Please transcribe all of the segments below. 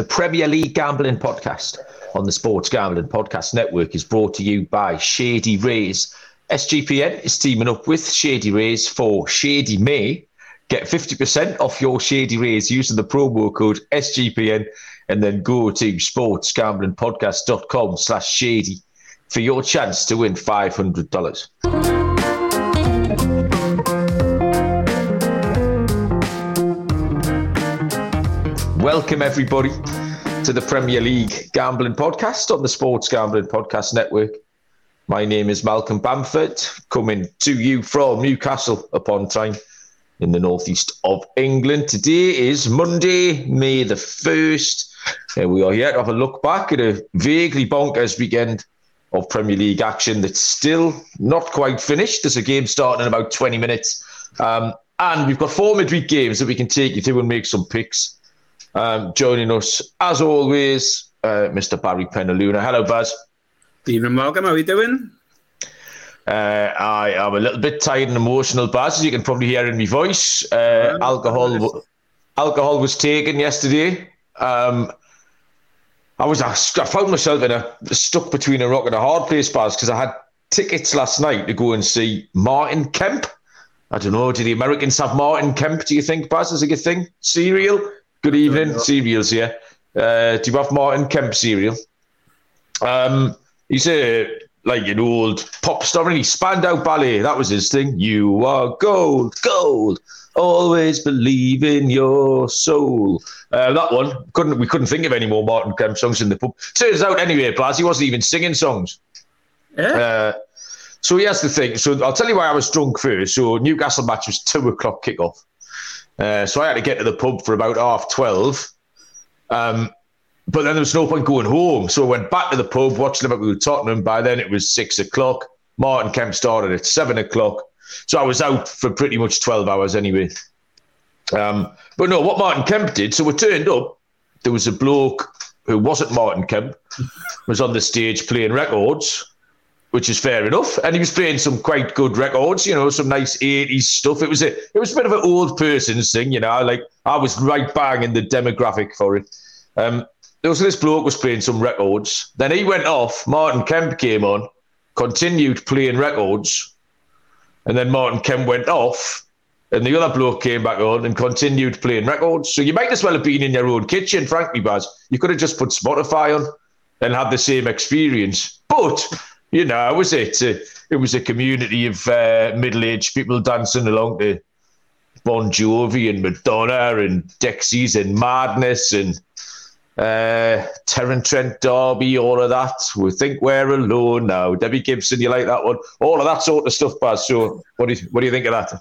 The Premier League Gambling Podcast on the Sports Gambling Podcast Network is brought to you by Shady Rays. SGPN is teaming up with Shady Rays for Shady May. Get 50% off your Shady Rays using the promo code SGPN and then go to sportsgamblingpodcast.com slash shady for your chance to win $500. Welcome, everybody, to the Premier League Gambling Podcast on the Sports Gambling Podcast Network. My name is Malcolm Bamford, coming to you from Newcastle upon Tyne in the northeast of England. Today is Monday, May the 1st. And we are here to have a look back at a vaguely bonkers weekend of Premier League action that's still not quite finished. There's a game starting in about 20 minutes. Um, and we've got four midweek games that we can take you through and make some picks. Um, joining us, as always, uh, Mr. Barry Penaluna. Hello, Baz. Evening, Malcolm. How are you doing? Uh, I am a little bit tired and emotional, Baz, as you can probably hear in my voice. Uh, alcohol, alcohol was taken yesterday. Um, I was I found myself in a stuck between a rock and a hard place, Baz, because I had tickets last night to go and see Martin Kemp. I don't know. Do the Americans have Martin Kemp? Do you think, Baz, is a good thing? Cereal. Good evening, cereals here. Uh, do you have Martin Kemp cereal? Um, he's a like an old pop star, really. Spandau Ballet, that was his thing. You are gold, gold. Always believe in your soul. Uh, that one couldn't we couldn't think of any more Martin Kemp songs in the pub. Turns out anyway, Baz, he wasn't even singing songs. Yeah. Uh, so here's the thing. So I'll tell you why I was drunk first. So Newcastle match was two o'clock kickoff. Uh, so I had to get to the pub for about half 12. Um, but then there was no point going home. So I went back to the pub, watched Liverpool Tottenham. By then it was six o'clock. Martin Kemp started at seven o'clock. So I was out for pretty much 12 hours anyway. Um, but no, what Martin Kemp did, so we turned up. There was a bloke who wasn't Martin Kemp, was on the stage playing records which is fair enough. And he was playing some quite good records, you know, some nice 80s stuff. It was a it was a bit of an old person's thing, you know, like I was right bang in the demographic for it. Um, there was this bloke was playing some records. Then he went off. Martin Kemp came on, continued playing records, and then Martin Kemp went off, and the other bloke came back on and continued playing records. So you might as well have been in your own kitchen, frankly, Baz. You could have just put Spotify on and had the same experience. But you know, was it? Uh, it was a community of uh, middle-aged people dancing along to Bon Jovi and Madonna and Dexys and Madness and uh, Terence Trent D'Arby, all of that. We think we're alone now. Debbie Gibson, you like that one? All of that sort of stuff, Baz. So, what do you, what do you think of that?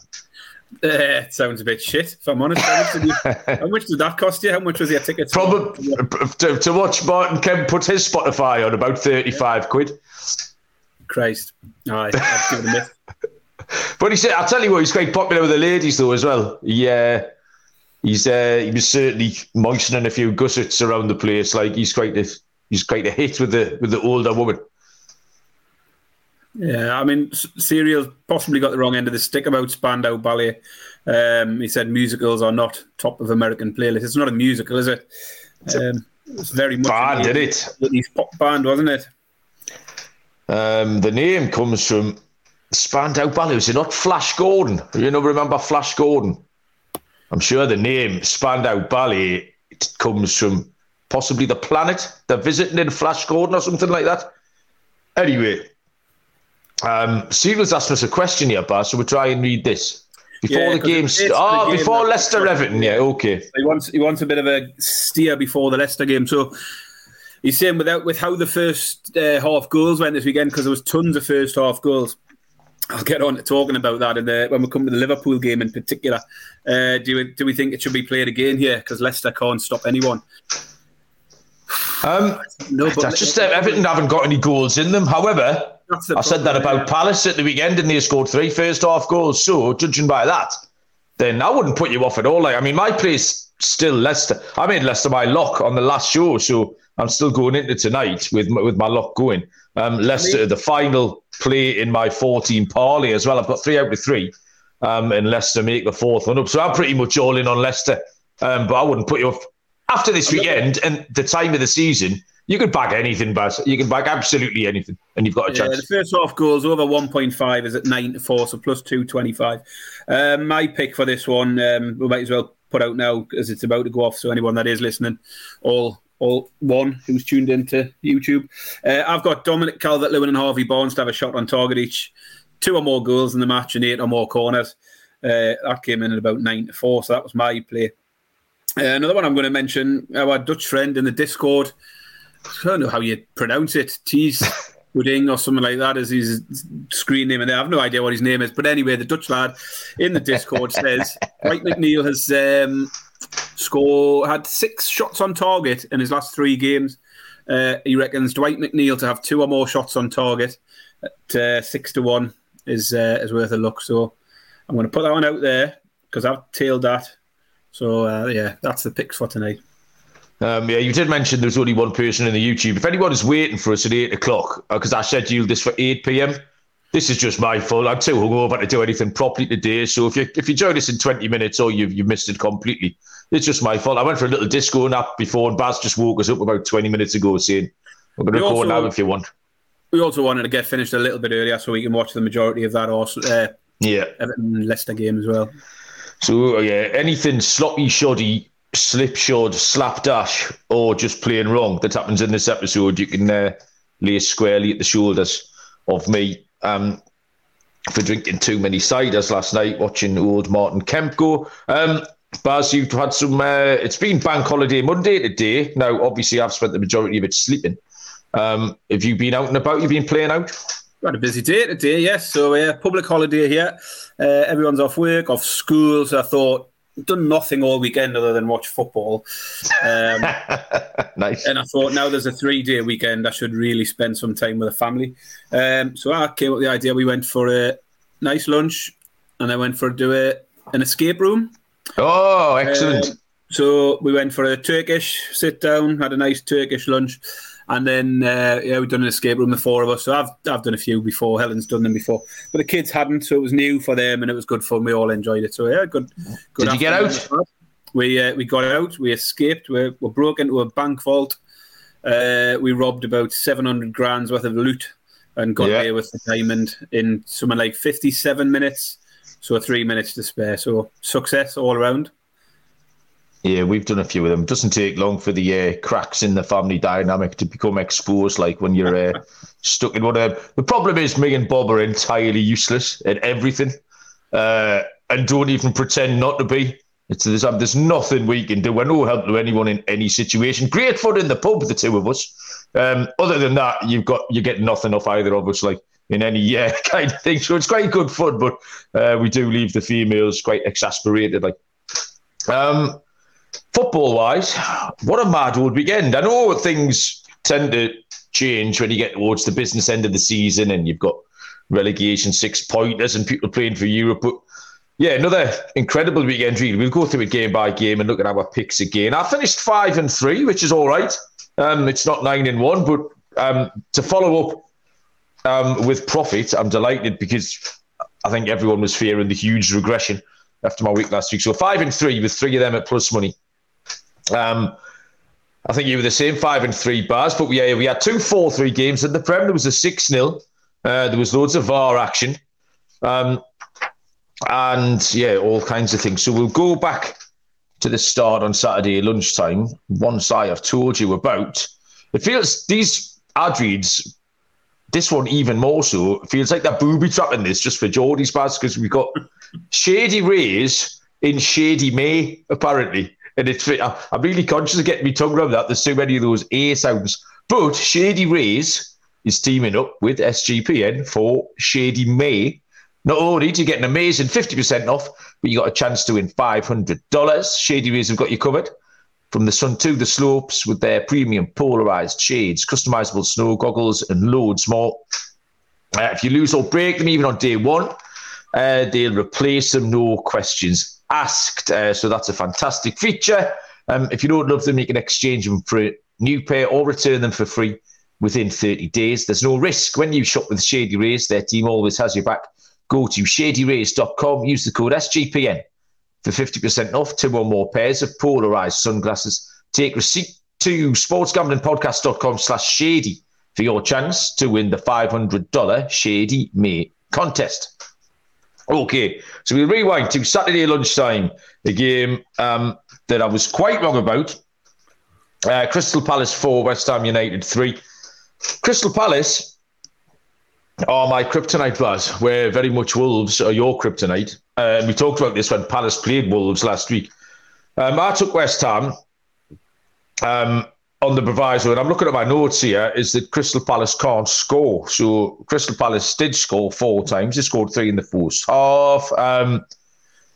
Uh, it sounds a bit shit, if I'm honest. How much, you, how much did that cost you? How much was your ticket? Probably to, to watch Martin Kemp put his Spotify on about 35 quid. Christ. Aye, I'd give it a miss. But he said, I'll tell you what, he's quite popular with the ladies though as well. Yeah, he's uh, he was certainly moistening a few gussets around the place. Like he's quite a he's quite a hit with the with the older woman. Yeah, I mean, Serial possibly got the wrong end of the stick about Spandau Ballet. Um, he said musicals are not top of American playlist. It's not a musical, is it? Um, it's very much band, did it? Pop band, wasn't it? Um, the name comes from Spandau Ballet. Is it not Flash Gordon? You know, remember Flash Gordon? I'm sure the name Spandau Ballet it comes from possibly the planet they're visiting in Flash Gordon or something like that. Anyway, um, Siegel's asked us a question here, Baz, so we'll try and read this. Before Yeah, the game, it's st- the oh, game before Leicester Everton, yeah, okay. He wants he wants a bit of a steer before the Leicester game. So he's saying without with how the first uh, half goals went this weekend because there was tons of first half goals. I'll get on to talking about that in the, when we come to the Liverpool game in particular. Uh, do we, do we think it should be played again here because Leicester can't stop anyone? Um, No, but that's just that Everton haven't got any goals in them. However, I said that about yeah. Palace at the weekend, and they scored three first half goals. So, judging by that, then I wouldn't put you off at all. Like, I mean, my place still Leicester. I made Leicester my lock on the last show, so I'm still going into tonight with my, with my lock going. Um, Leicester, the final play in my 14 parlay as well. I've got three out of three, um, and Leicester make the fourth one up. So I'm pretty much all in on Leicester. Um, but I wouldn't put you off. after this weekend and the time of the season, you could back anything, but you can back absolutely anything, and you've got a chance. Yeah, the first half goals over 1.5 is at 9 to 4, so plus 225. Um, my pick for this one, um, we might as well put out now as it's about to go off. So anyone that is listening, all all one who's tuned into YouTube, uh, I've got Dominic Calvert Lewin and Harvey Barnes to have a shot on target each, two or more goals in the match and eight or more corners. Uh, that came in at about nine to four, so that was my play. Uh, another one I'm going to mention, our Dutch friend in the Discord. I don't know how you pronounce it. Tease Pudding or something like that is his screen name, and I have no idea what his name is. But anyway, the Dutch lad in the Discord says Dwight McNeil has um, score had six shots on target in his last three games. Uh, he reckons Dwight McNeil to have two or more shots on target at uh, six to one is uh, is worth a look. So I'm going to put that one out there because I've tailed that. So uh, yeah, that's the picks for tonight. Um, yeah, you did mention there's only one person in the YouTube. If anyone is waiting for us at eight o'clock, because uh, I scheduled this for eight pm, this is just my fault. I'm too hungover to do anything properly today. So if you if you join us in 20 minutes or you've you missed it completely, it's just my fault. I went for a little disco nap before, and Baz just woke us up about 20 minutes ago saying, "We're going to go now if you want." We also wanted to get finished a little bit earlier so we can watch the majority of that also, uh, yeah Everton Leicester game as well. So yeah, anything sloppy, shoddy slipshod, slapdash, or just plain wrong that happens in this episode, you can uh, lay squarely at the shoulders of me um, for drinking too many ciders last night, watching old Martin Kemp go. Um, Baz, you've had some. Uh, it's been Bank Holiday Monday today. Now, obviously, I've spent the majority of it sleeping. Um, have you been out and about? You've been playing out? had a busy day today, yes. So, uh, public holiday here. Uh, everyone's off work, off school. So, I thought done nothing all weekend other than watch football. Um, nice. And I thought now there's a three day weekend, I should really spend some time with the family. Um, so I came up with the idea. We went for a nice lunch, and I went for do a, an escape room. Oh, excellent! so we went for a Turkish sit down, had a nice Turkish lunch. And then uh, yeah, we've done an escape room, the four of us. So I've I've done a few before. Helen's done them before, but the kids hadn't, so it was new for them, and it was good fun. We all enjoyed it. So yeah, good. good Did you get out? We uh, we got out. We escaped. We, we broke into a bank vault. Uh, we robbed about seven hundred grand's worth of loot and got yeah. away with the diamond in something like fifty-seven minutes. So three minutes to spare. So success all around. Yeah, we've done a few of them. Doesn't take long for the uh, cracks in the family dynamic to become exposed. Like when you're uh, stuck in one of. The problem is, me and Bob are entirely useless at everything, uh, and don't even pretend not to be. It's there's, um, there's nothing we can do. We're no help to anyone in any situation. Great fun in the pub, the two of us. Um, other than that, you've got you get nothing off either of us. Like in any yeah kind of thing. So it's quite good fun, but uh, we do leave the females quite exasperated. Like. Um, football wise, what a mad old weekend. I know things tend to change when you get towards the business end of the season and you've got relegation six pointers and people playing for Europe. But yeah, another incredible weekend, really. We'll go through it game by game and look at our picks again. I finished five and three, which is all right. Um, it's not nine and one, but um, to follow up um, with profit, I'm delighted because I think everyone was fearing the huge regression after my week last week. So five and three with three of them at plus money. Um, I think you were the same five and three Baz, but we we had two four three games in the Prem. There was a six 0 uh, There was loads of VAR action, um, and yeah, all kinds of things. So we'll go back to the start on Saturday lunchtime. Once I have told you about, it feels these ad reads. This one even more so feels like they're booby trapping this just for Geordie's pass because we've got Shady Rays in Shady May apparently. And it's I'm really conscious of getting me tongue around that. There's so many of those A sounds. But Shady Rays is teaming up with SGPN for Shady May. Not only do you get an amazing 50% off, but you got a chance to win $500. Shady Rays have got you covered. From the sun to the slopes with their premium polarized shades, customizable snow goggles, and loads more. Uh, if you lose or break them even on day one, uh, they'll replace them, no questions asked. Uh, so that's a fantastic feature. Um, if you don't love them, you can exchange them for a new pair or return them for free within 30 days. There's no risk when you shop with Shady Rays. Their team always has your back. Go to shadyrays.com, use the code SGPN for 50% off two or more pairs of polarized sunglasses take receipt to sportsgamblingpodcast.com slash shady for your chance to win the $500 Shady May contest. Okay, so we rewind to Saturday lunchtime, the game um, that I was quite wrong about. Uh, Crystal Palace 4, West Ham United 3. Crystal Palace are my kryptonite Baz, where very much Wolves are your kryptonite. Uh, we talked about this when Palace played Wolves last week. Um, I took West Ham um, on the proviso, and I'm looking at my notes here, is that Crystal Palace can't score. So Crystal Palace did score four times. They scored three in the first half. Um,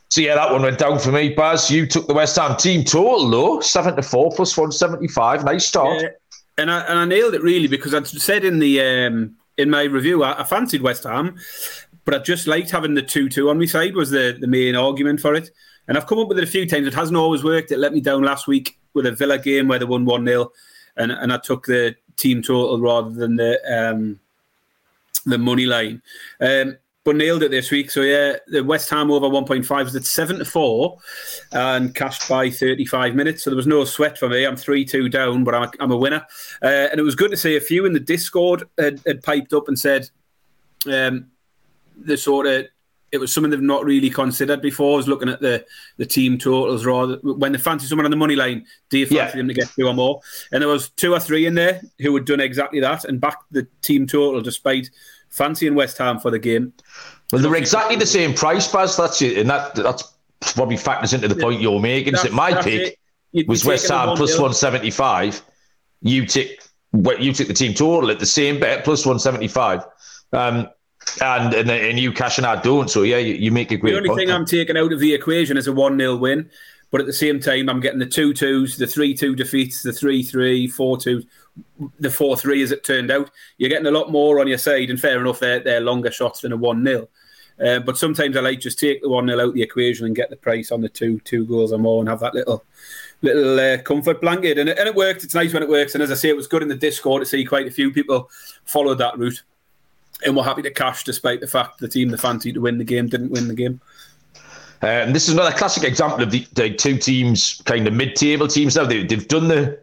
so yeah, that one went down for me. Baz, you took the West Ham team total though, seven to four plus one seventy five. Nice start. Yeah, and I and I nailed it really because I said in the um, in my review I, I fancied West Ham, but I just liked having the two two on my side was the the main argument for it. And I've come up with it a few times. It hasn't always worked. It let me down last week with a Villa game where they won one 0 and and I took the team total rather than the um, the money line. Um, but nailed it this week. So yeah, the West Ham over 1.5 was at seven to four, and cashed by 35 minutes. So there was no sweat for me. I'm three two down, but I'm a, I'm a winner. Uh, and it was good to see a few in the Discord had, had piped up and said um, the sort of it was something they've not really considered before. I was looking at the the team totals rather when they fancy someone on the money line, do you fancy yeah. them to get two or more? And there was two or three in there who had done exactly that and backed the team total despite fancying West Ham for the game. Well, they're exactly the same price, Baz. That's it, and that that's probably factors into the point you're making. Is that my pick was West Ham plus one seventy five. You took take you took the team total at the same bet plus one seventy five. Um, and, and and you cash and I don't. So yeah, you, you make a great. The only point. thing I'm taking out of the equation is a one 0 win, but at the same time, I'm getting the two twos, the three two defeats, the three three, four two the 4 3 as it turned out. You're getting a lot more on your side, and fair enough, they're, they're longer shots than a 1 0. Uh, but sometimes I like just take the 1 0 out the equation and get the price on the two two goals or more and have that little little uh, comfort blanket. And it, and it worked. It's nice when it works. And as I say, it was good in the Discord to see quite a few people followed that route and were happy to cash despite the fact the team they fancied to win the game didn't win the game. And this is another classic example of the, the two teams, kind of mid-table teams now. They, they've done the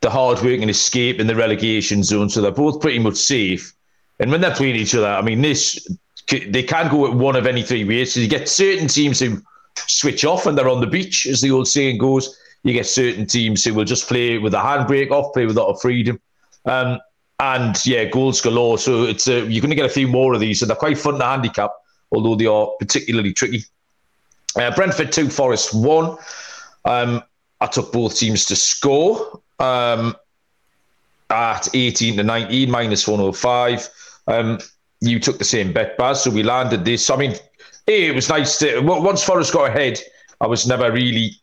the hard work and escape in the relegation zone. So they're both pretty much safe. And when they're playing each other, I mean, this they can go at one of any three ways. So you get certain teams who switch off and they're on the beach, as the old saying goes. You get certain teams who will just play with a handbrake off, play with a lot of freedom. Um, and yeah, goals galore. So it's uh, you're going to get a few more of these, and they're quite fun to handicap, although they are particularly tricky. Uh, Brentford two, Forest one. Um, I took both teams to score um, at 18 to 19, minus 105. Um, you took the same bet, Baz, so we landed this. I mean, it was nice to, once Forest got ahead, I was never really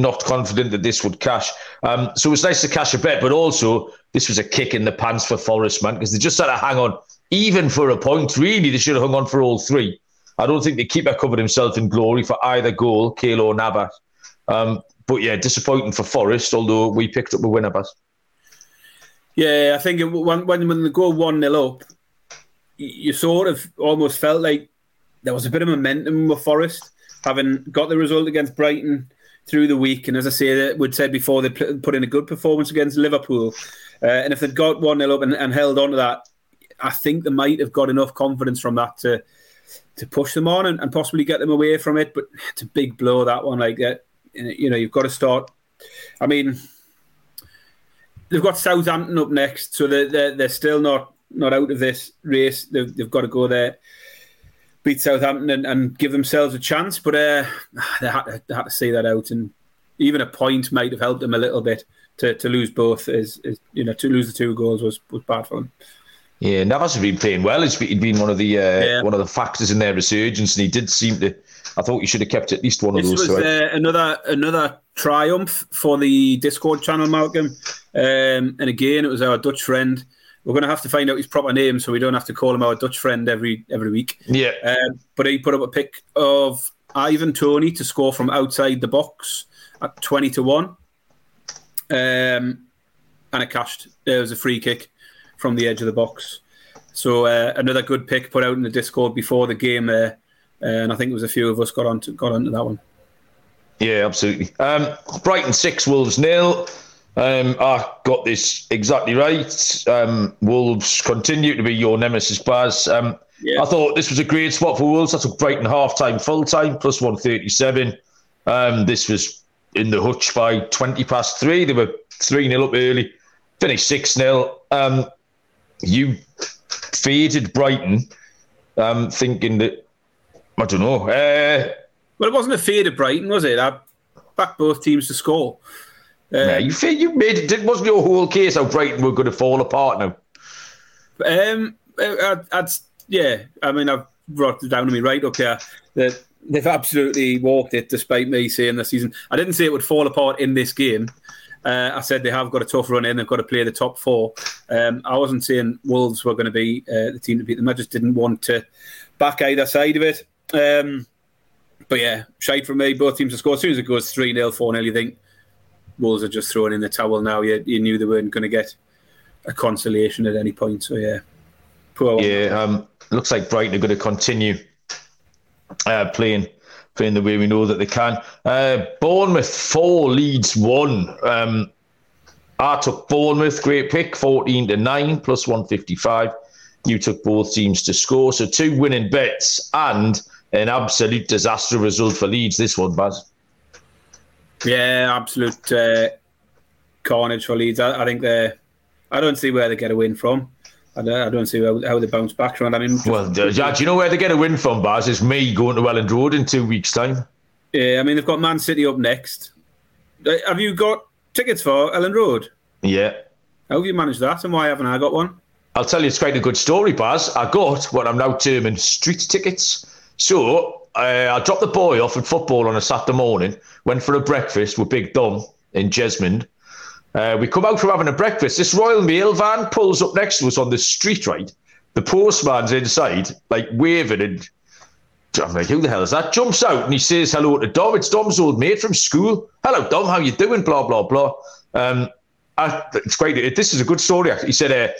not confident that this would cash. Um, so it was nice to cash a bet, but also this was a kick in the pants for Forest, man, because they just had to hang on even for a point. Really, they should have hung on for all three. I don't think the keeper covered himself in glory for either goal, Keylor Navas. Um, but yeah, disappointing for Forest, although we picked up a winner, Baz. Yeah, I think when, when when they go 1 0 up, you sort of almost felt like there was a bit of momentum with Forest, having got the result against Brighton through the week. And as I say, would said before, they put in a good performance against Liverpool. Uh, and if they'd got 1 0 up and, and held on to that, I think they might have got enough confidence from that to to push them on and, and possibly get them away from it. But it's a big blow, that one. Like, uh, you know, you've got to start. I mean, they've got Southampton up next, so they're they're, they're still not not out of this race. They've, they've got to go there, beat Southampton, and, and give themselves a chance. But uh, they, had to, they had to see that out, and even a point might have helped them a little bit. To, to lose both is, is you know to lose the two goals was, was bad for them. Yeah, Navas has been playing well. It's been one of the uh, yeah. one of the factors in their resurgence, and he did seem to I thought you should have kept at least one this of those. This was uh, another another triumph for the Discord channel, Malcolm. Um, and again, it was our Dutch friend. We're going to have to find out his proper name, so we don't have to call him our Dutch friend every every week. Yeah. Um, but he put up a pick of Ivan Toney to score from outside the box at twenty to one, um, and it cashed. There was a free kick from the edge of the box. So uh, another good pick put out in the Discord before the game there. Uh, and I think it was a few of us got on got onto that one. Yeah, absolutely. Um, Brighton six, Wolves nil. Um, I got this exactly right. Um, Wolves continue to be your nemesis, Baz. Um, yeah. I thought this was a great spot for Wolves. I took Brighton half time, full time, plus 137. Um, this was in the hutch by 20 past three. They were 3 0 up early, finished 6 0. Um, you faded Brighton, um, thinking that, I don't know. Uh, well, it wasn't a fade of Brighton, was it? I backed both teams to score. Um, yeah, you you made it wasn't your whole case how Brighton were going to fall apart now. Um, I, I'd, yeah, I mean I've brought it down to me right up here that they've absolutely walked it, despite me saying this season. I didn't say it would fall apart in this game. Uh, I said they have got a tough run in. They've got to play the top four. Um, I wasn't saying Wolves were going to be uh, the team to beat them. I just didn't want to back either side of it. Um, but yeah, shade from me. Both teams have scored. As soon as it goes 3 0, 4 0, you think Wolves are just throwing in the towel now. You, you knew they weren't going to get a consolation at any point. So yeah, poor Yeah, um, looks like Brighton are going to continue uh, playing playing the way we know that they can. Uh, Bournemouth four Leeds one. Um, I took Bournemouth, great pick, fourteen to nine plus one fifty five. You took both teams to score, so two winning bets and an absolute disaster result for Leeds. This one, Baz. Yeah, absolute uh, carnage for Leeds. I, I think they. I don't see where they get a win from. I don't, I don't see how, how, they bounce back from. I mean, well, do you know where they get a win from, Baz? It's me going to Elland Road in two weeks' time. Yeah, I mean they've got Man City up next. Uh, have you got tickets for Elland Road? Yeah. How have you managed that, and why haven't I got one? I'll tell you, it's quite a good story, Baz. I got what I'm now terming street tickets. So uh, I dropped the boy off at football on a Saturday morning, went for a breakfast with Big Dom in Jesmond. Uh, we come out from having a breakfast. This Royal Mail van pulls up next to us on the street, right? The postman's inside, like waving, and I'm like, who the hell is that? Jumps out and he says hello to Dom. It's Dom's old mate from school. Hello, Dom. How you doing? Blah blah blah. Um, I, it's great. This is a good story. He said, uh,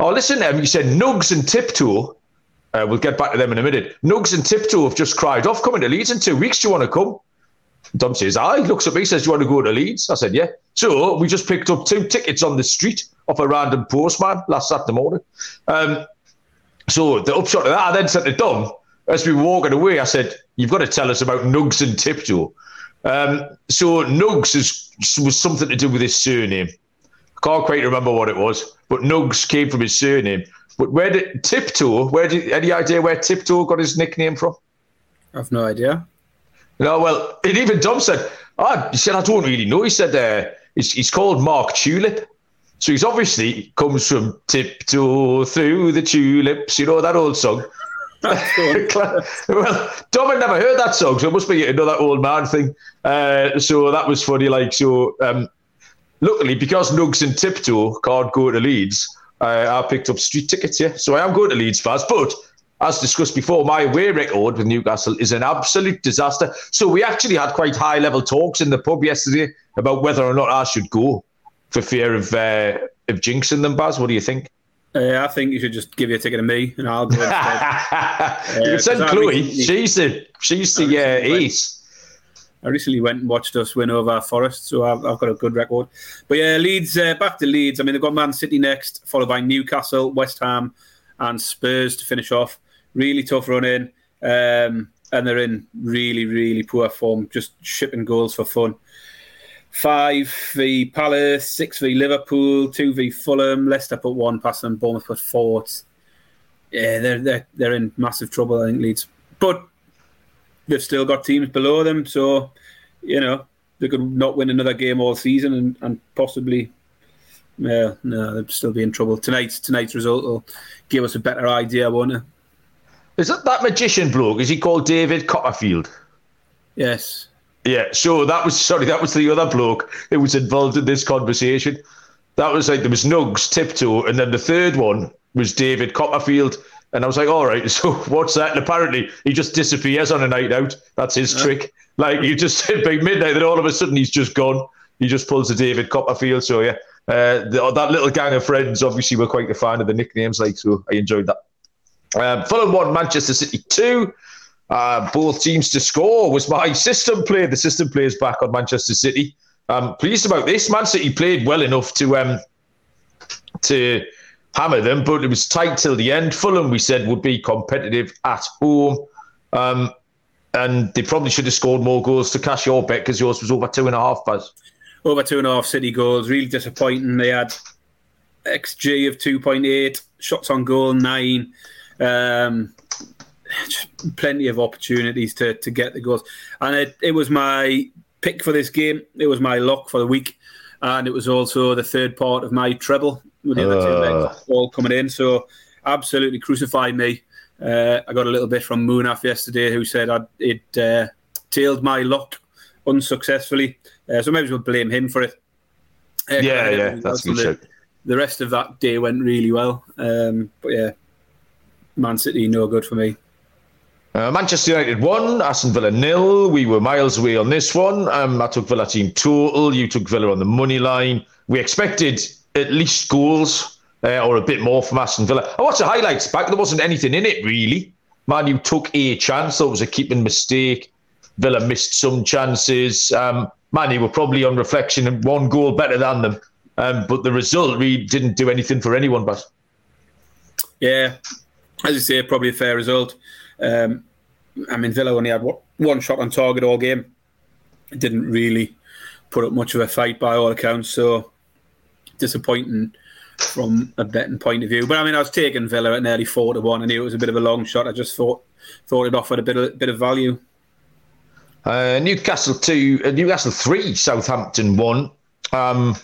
"Oh, listen." Um, he said, "Nugs and Tiptoe." Uh, we'll get back to them in a minute. Nugs and Tiptoe have just cried off coming to Leeds in two weeks. Do you want to come? Dom says, I looks at me, says, Do you want to go to Leeds? I said, Yeah. So we just picked up two tickets on the street off a random postman last Saturday morning. Um, so the upshot of that, I then said to Dom, as we were walking away, I said, You've got to tell us about Nugs and Tiptoe. Um, so Nugs is, was something to do with his surname. Can't quite remember what it was, but Nugs came from his surname. But where did Tiptoe, where did any idea where Tiptoe got his nickname from? I've no idea. No, well, and even Dom said, oh, he said, I don't really know. He said, uh, he's, he's called Mark Tulip. So he's obviously comes from tiptoe through the tulips, you know, that old song. well, Dom had never heard that song, so it must be another old man thing. Uh, so that was funny. Like, so um, luckily, because Nugs and Tiptoe can't go to Leeds, uh, I picked up street tickets, yeah. So I am going to Leeds fast, but as discussed before, my away record with Newcastle is an absolute disaster. So we actually had quite high level talks in the pub yesterday about whether or not I should go for fear of uh, of jinxing them. Baz, what do you think? Uh, I think you should just give your ticket to me, and I'll go. you can send Chloe. She's the she's the uh, ace. I recently went and watched us win over Forest, so I've, I've got a good record. But yeah, Leeds uh, back to Leeds. I mean, they've got Man City next, followed by Newcastle, West Ham, and Spurs to finish off really tough run in, um, and they're in really, really poor form, just shipping goals for fun. Five v Palace, six v Liverpool, two v Fulham, Leicester put one past them, Bournemouth put four. Yeah, they're they're they're in massive trouble, I think Leeds, but they've still got teams below them, so you know they could not win another game all season and, and possibly yeah, no, they'd still be in trouble. Tonight's tonight's result will give us a better idea, won't it? Is that that magician bloke? Is he called David Copperfield? Yes. Yeah. So that was sorry, that was the other bloke who was involved in this conversation. That was like there was Nugs, Tiptoe, and then the third one was David Copperfield. And I was like, all right, so what's that? And apparently he just disappears on a night out. That's his yeah. trick. Like you just said by midnight, then all of a sudden he's just gone. He just pulls a David Copperfield. So yeah, uh, the, that little gang of friends obviously were quite a fan of the nicknames. Like so, I enjoyed that. Um, Fulham one, Manchester City two. uh, both teams to score was my system play. The system plays back on Manchester City. I'm pleased about this. Man City played well enough to um, to hammer them, but it was tight till the end. Fulham, we said, would be competitive at home. Um, and they probably should have scored more goals to cash your bet because yours was over two and a half, Baz. Over two and a half City goals. Really disappointing. They had XG of 2.8, shots on goal, nine. Um, plenty of opportunities to, to get the goals. And it, it was my pick for this game. It was my lock for the week. And it was also the third part of my treble with the other two legs all coming in. So absolutely crucified me. Uh, I got a little bit from Moonaf yesterday who said I'd, it uh, tailed my luck unsuccessfully. Uh, so maybe we'll blame him for it. Uh, yeah, yeah, that's good. The, the rest of that day went really well. Um, but yeah, Man City, no good for me. Uh, Manchester United won, Aston Villa nil. We were miles away on this one. Um, I took Villa team total. You took Villa on the money line. We expected at least goals uh, or a bit more from Aston Villa. I watched the highlights back. There wasn't anything in it really. Man U took a chance. That was a keeping mistake. Villa missed some chances. Um, Man U were probably on reflection and one goal better than them. Um, but the result really didn't do anything for anyone. But yeah, as you say, probably a fair result. Um, I mean, Villa only had one shot on target all game. Didn't really put up much of a fight by all accounts. So disappointing from a betting point of view. But I mean, I was taking Villa at nearly four to one. I knew it was a bit of a long shot. I just thought thought it offered a bit of bit of value. Uh, Newcastle two, uh, Newcastle three, Southampton one. Um,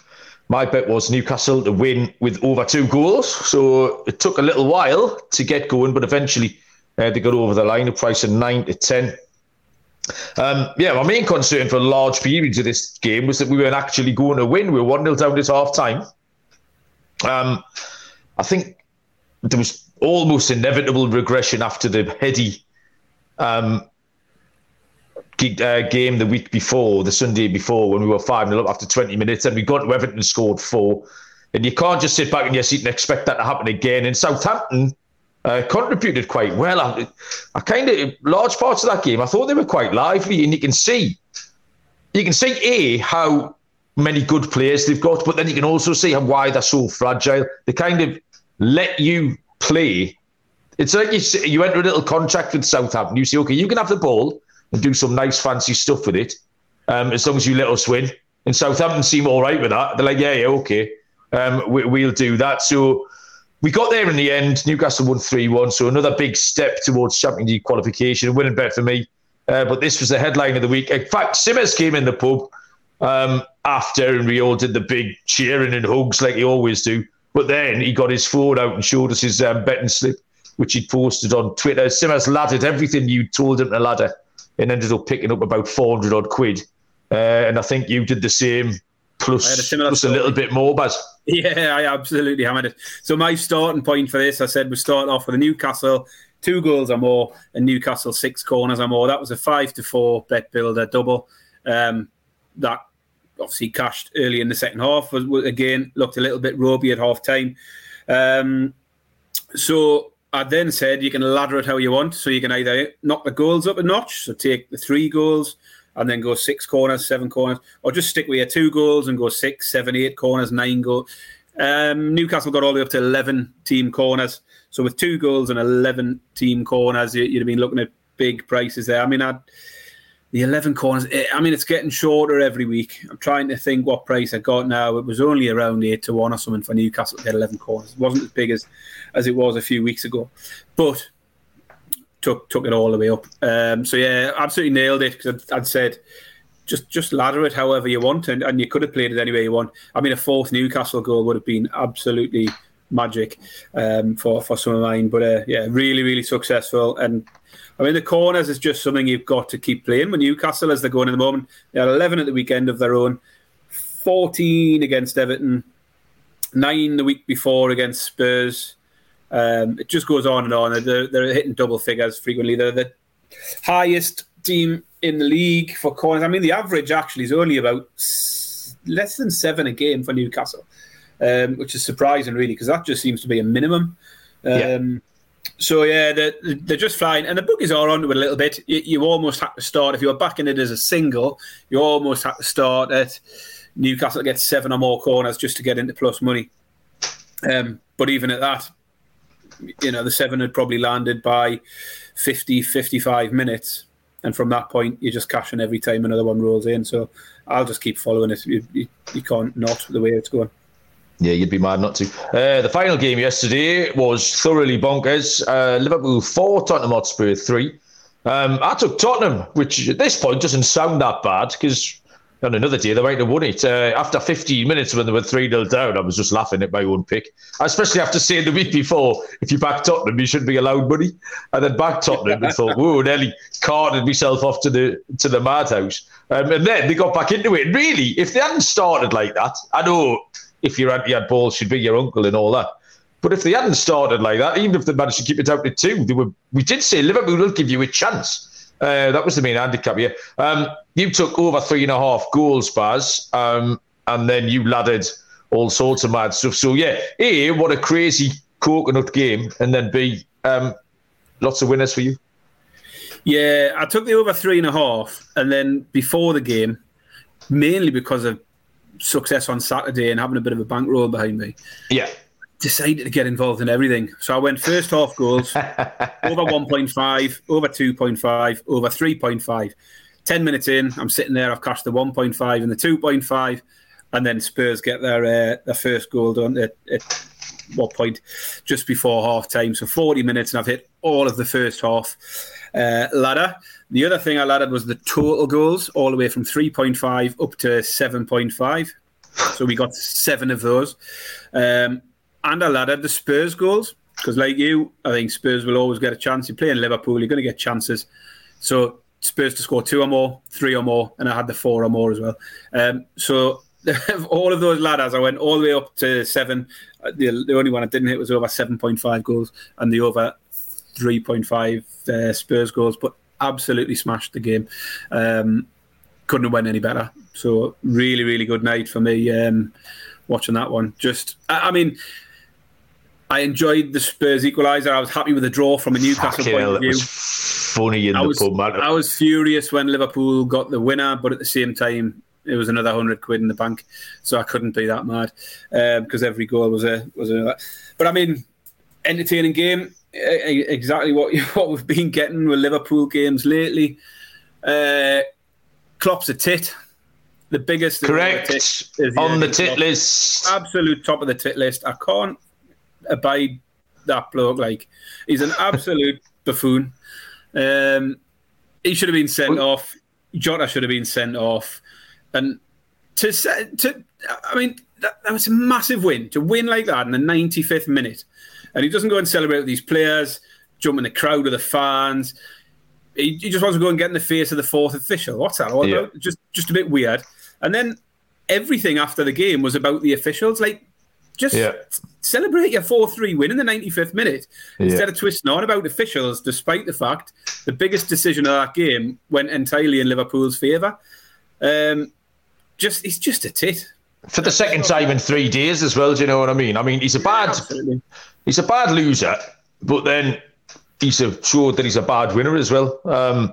my bet was Newcastle to win with over two goals. So it took a little while to get going, but eventually uh, they got over the line, a price of nine to ten. Um, yeah, my main concern for large periods of this game was that we weren't actually going to win. We were 1 0 down at half time. Um, I think there was almost inevitable regression after the heady um, uh, game the week before, the Sunday before, when we were 5 0 up after 20 minutes, and we got to Everton and scored four. And you can't just sit back in your seat and expect that to happen again. And Southampton uh, contributed quite well. I, I kind of large parts of that game, I thought they were quite lively, and you can see, you can see a how many good players they've got, but then you can also see how why they're so fragile. They kind of let you play. It's like you you enter a little contract with Southampton. You say, okay, you can have the ball and do some nice fancy stuff with it, um, as long as you let us win. And Southampton seem all right with that. They're like, yeah, yeah, okay, um, we, will do that. So we got there in the end. Newcastle won 3 1. So another big step towards Champions League qualification. Winning bet for me. Uh, but this was the headline of the week. In fact, Simmers came in the pub um, after and we all did the big cheering and hugs like he always do. But then he got his phone out and showed us his um, betting slip, which he'd posted on Twitter. Simmers laddered everything you told him to ladder and ended up picking up about 400 odd quid. Uh, and I think you did the same, plus, a, plus a little bit more, Baz. Yeah, I absolutely hammered it. So my starting point for this, I said, we start off with a Newcastle two goals or more and Newcastle six corners or more. That was a five to four bet builder double. Um, that obviously cashed early in the second half. Was, again looked a little bit ropey at half time. Um, so I then said you can ladder it how you want. So you can either knock the goals up a notch, so take the three goals and then go six corners, seven corners, or just stick with your two goals and go six, seven, eight corners, nine goals. Um, Newcastle got all the way up to 11 team corners. So with two goals and 11 team corners, you'd have been looking at big prices there. I mean, I'd, the 11 corners, eh, I mean, it's getting shorter every week. I'm trying to think what price I got now. It was only around 8 to 1 or something for Newcastle to get 11 corners. It wasn't as big as, as it was a few weeks ago. But took took it all the way up. Um, so yeah, absolutely nailed it because I'd, I'd, said just just ladder it however you want, and, and you could have played it any way you want. I mean, a fourth Newcastle goal would have been absolutely magic um, for for some of mine. But uh, yeah, really really successful. And I mean, the corners is just something you've got to keep playing. When Newcastle, as they're going at the moment, they had 11 at the weekend of their own, 14 against Everton, nine the week before against Spurs. Um, it just goes on and on. They're, they're hitting double figures frequently. They're the highest team in the league for corners. I mean, the average actually is only about less than seven a game for Newcastle, um, which is surprising, really, because that just seems to be a minimum. Um, yeah. So yeah, they're, they're just flying, and the bookies are onto it a little bit. You, you almost have to start if you were backing it as a single. You almost have to start at Newcastle gets seven or more corners just to get into plus money. Um, but even at that, you know, the seven had probably landed by 50, 55 minutes. And from that point, you're just cashing every time another one rolls in. So I'll just keep following it. You, you, you can't not the way it's going. Yeah, you'd be mad not to. Uh, the final game yesterday was thoroughly bonkers. Uh, Liverpool 4, Tottenham Hotspur 3. Um, I took Tottenham, which at this point doesn't sound that bad because on another day they might have won it. Uh, after 15 minutes when they were 3 0 down, I was just laughing at my own pick. Especially after saying the week before, if you back Tottenham, you shouldn't be allowed money. And then back Tottenham and thought, whoa, nearly carted myself off to the to the madhouse. Um, and then they got back into it. And really, if they hadn't started like that, I know if your auntie had balls, she'd be your uncle and all that. But if they hadn't started like that, even if they managed to keep it down to two, they were. We did say Liverpool will give you a chance. Uh, that was the main handicap here. Um, you took over three and a half goals, Baz, um, and then you laddered all sorts of mad stuff. So yeah, A, what a crazy coconut game, and then B, um, lots of winners for you. Yeah, I took the over three and a half, and then before the game, mainly because of success on Saturday and having a bit of a bankroll behind me. Yeah. Decided to get involved in everything. So I went first half goals, over 1.5, over 2.5, over 3.5. 10 minutes in, I'm sitting there, I've cashed the 1.5 and the 2.5, and then Spurs get their uh, their first goal done at, at what point? Just before half time. So 40 minutes, and I've hit all of the first half uh, ladder. The other thing I laddered was the total goals, all the way from 3.5 up to 7.5. So we got seven of those. Um, and a I laddered the Spurs goals because, like you, I think Spurs will always get a chance. You play in Liverpool, you're going to get chances. So Spurs to score two or more, three or more, and I had the four or more as well. Um, so all of those ladders, I went all the way up to seven. Uh, the, the only one I didn't hit was over 7.5 goals and the over 3.5 uh, Spurs goals, but absolutely smashed the game. Um, couldn't have went any better. So really, really good night for me um, watching that one. Just, I, I, mean, I enjoyed the Spurs equaliser. I was happy with the draw from a Newcastle Fucking point hell, of view. funny in I the was, pub, man. I was furious when Liverpool got the winner, but at the same time, it was another hundred quid in the bank, so I couldn't be that mad because um, every goal was a was a. But I mean, entertaining game exactly what what we've been getting with Liverpool games lately. Uh, Klopp's a tit, the biggest. Correct tit, on the tit list. Absolute top of the tit list. I can't abide that bloke. Like he's an absolute buffoon. Um, he should have been sent off. Jota should have been sent off, and to set to I mean that, that was a massive win to win like that in the 95th minute and he doesn't go and celebrate with these players, jump in the crowd of the fans. He, he just wants to go and get in the face of the fourth official. What's that all yeah. about? Just, just a bit weird. And then everything after the game was about the officials. Like, just yeah. celebrate your 4 3 win in the 95th minute instead yeah. of twisting on about officials, despite the fact the biggest decision of that game went entirely in Liverpool's favour. Um, just He's just a tit. For the second time in three days as well, do you know what I mean? I mean, he's a bad. Yeah, he's a bad loser, but then he's a, showed that he's a bad winner as well. Um,